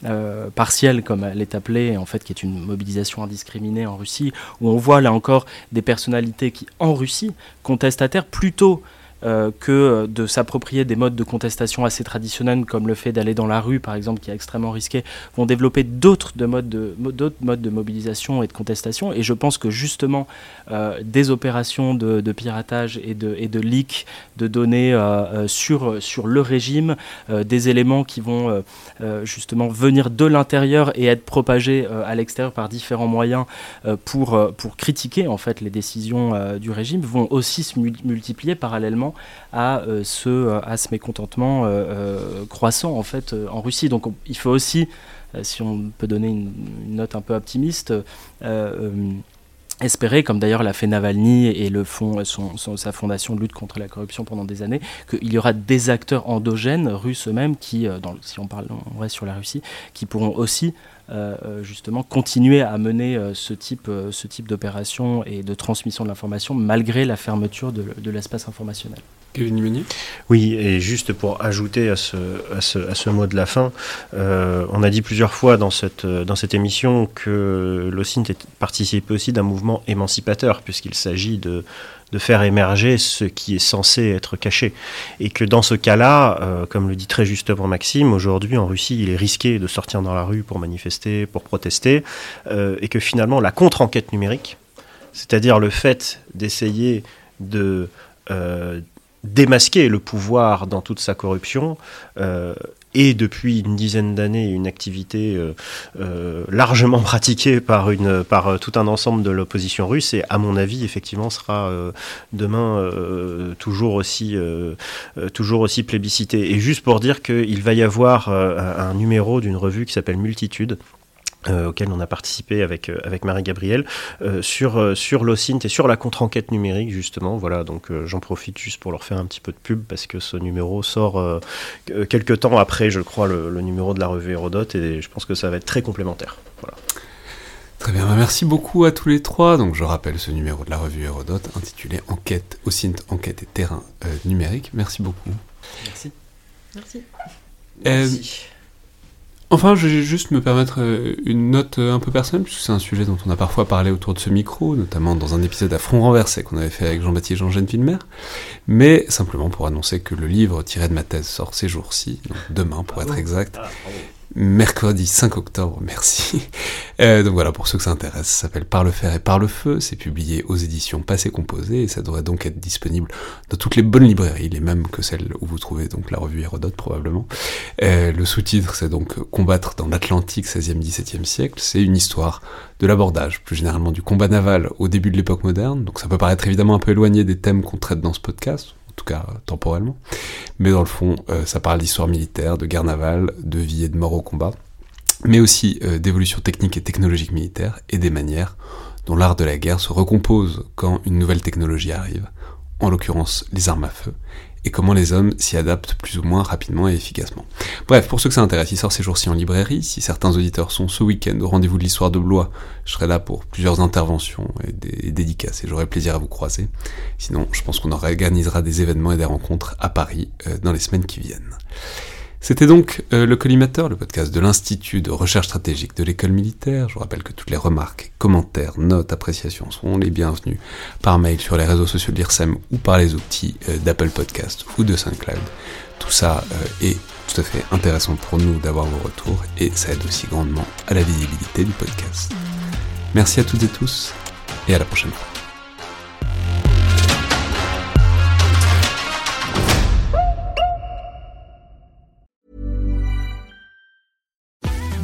euh, partielle, comme elle est appelée, en fait, qui est une mobilisation indiscriminée en Russie, où on voit là encore des personnalités qui, en Russie, contestent à terre plutôt euh, que de s'approprier des modes de contestation assez traditionnels, comme le fait d'aller dans la rue, par exemple, qui est extrêmement risqué, vont développer d'autres modes de, mobilisation et de contestation. Et je pense que justement, euh, des opérations de, piratage et de, de leak de données euh, sur, sur le régime, des éléments qui vont justement venir de l'intérieur et être propagés à l'extérieur par différents moyens pour, pour critiquer en fait les décisions du régime, vont aussi se multiplier parallèlement à, euh, ce, euh, à ce mécontentement euh, croissant en fait en Russie. Donc il faut aussi, si on peut donner une, note un peu optimiste, espérer, comme d'ailleurs l'a fait Navalny et le fond, son, sa fondation lutte contre la corruption pendant des années, qu'il y aura des acteurs endogènes, russes eux-mêmes, qui, euh, dans, si on parle on reste sur la Russie, qui pourront aussi euh, euh, justement continuer à mener ce type, d'opération et de transmission de l'information malgré la fermeture de l'espace informationnel. Oui, et juste pour ajouter à ce, à ce, à ce mot de la fin, euh, on a dit plusieurs fois dans cette, dans cette émission que l'OSINT participe aussi d'un mouvement émancipateur, puisqu'il s'agit de, de faire émerger ce qui est censé être caché. Et que dans ce cas-là, euh, comme le dit très justement Maxime, aujourd'hui en Russie, il est risqué de sortir dans la rue pour manifester, pour protester, euh, et que finalement la contre-enquête numérique, c'est-à-dire le fait d'essayer de démasquer le pouvoir dans toute sa corruption euh, et depuis une dizaine d'années une activité euh, euh, largement pratiquée par, tout un ensemble de l'opposition russe et à mon avis effectivement sera demain toujours, aussi, toujours aussi plébiscité. Et juste pour dire qu'il va y avoir un numéro d'une revue qui s'appelle Multitude euh, auquel on a participé avec, euh, avec Marie-Gabrielle, euh, sur, sur l'OSINT et sur la contre-enquête numérique, justement. Voilà, donc j'en profite juste pour leur faire un petit peu de pub, parce que ce numéro sort quelques temps après, je crois, le, numéro de la revue Hérodote, et je pense que ça va être très complémentaire. Voilà. Très bien, bah, merci beaucoup à tous les trois. Donc je rappelle ce numéro de la revue Hérodote intitulé Enquête, OSINT, enquête et terrain numérique. Merci beaucoup. Merci. Merci. Merci. Enfin, je vais juste me permettre euh, une note euh, un peu personnelle, puisque c'est un sujet dont on a parfois parlé autour de ce micro, notamment dans un épisode à front renversé qu'on avait fait avec Jean-Baptiste Jean-Jean Villemer, mais simplement pour annoncer que le livre tiré de ma thèse sort ces jours-ci, donc demain pour être exact, ah, mercredi 5 octobre, merci. Euh, donc voilà, pour ceux que ça intéresse, ça s'appelle Par le fer et par le feu, c'est publié aux éditions Passé Composé, et ça devrait donc être disponible dans toutes les bonnes librairies, les mêmes que celles où vous trouvez donc la revue Hérodote probablement. Euh, le sous-titre, c'est donc Combattre dans l'Atlantique 16e-17e siècle, c'est une histoire de l'abordage, plus généralement du combat naval au début de l'époque moderne, donc ça peut paraître évidemment un peu éloigné des thèmes qu'on traite dans ce podcast, tout cas temporellement. Mais dans le fond, euh, ça parle d'histoire militaire, de guerre navale, de vie et de mort au combat, mais aussi euh, d'évolution technique et technologique militaire et des manières dont l'art de la guerre se recompose quand une nouvelle technologie arrive, en l'occurrence les armes à feu, et comment les hommes s'y adaptent plus ou moins rapidement et efficacement. Bref, pour ceux que ça intéresse, il sort ces jours-ci en librairie. Si certains auditeurs sont ce week-end au rendez-vous de l'histoire de Blois, je serai là pour plusieurs interventions et des dédicaces et j'aurai plaisir à vous croiser. Sinon, je pense qu'on organisera des événements et des rencontres à Paris euh, dans les semaines qui viennent. C'était donc euh, le collimateur, le podcast de l'Institut de recherche stratégique de l'école militaire. Je vous rappelle que toutes les remarques, commentaires, notes, appréciations seront les bienvenues par mail sur les réseaux sociaux de ou par les outils euh, d'Apple Podcast ou de SoundCloud. Tout ça euh, est tout à fait intéressant pour nous d'avoir vos retours et ça aide aussi grandement à la visibilité du podcast. Merci à toutes et tous et à la prochaine fois.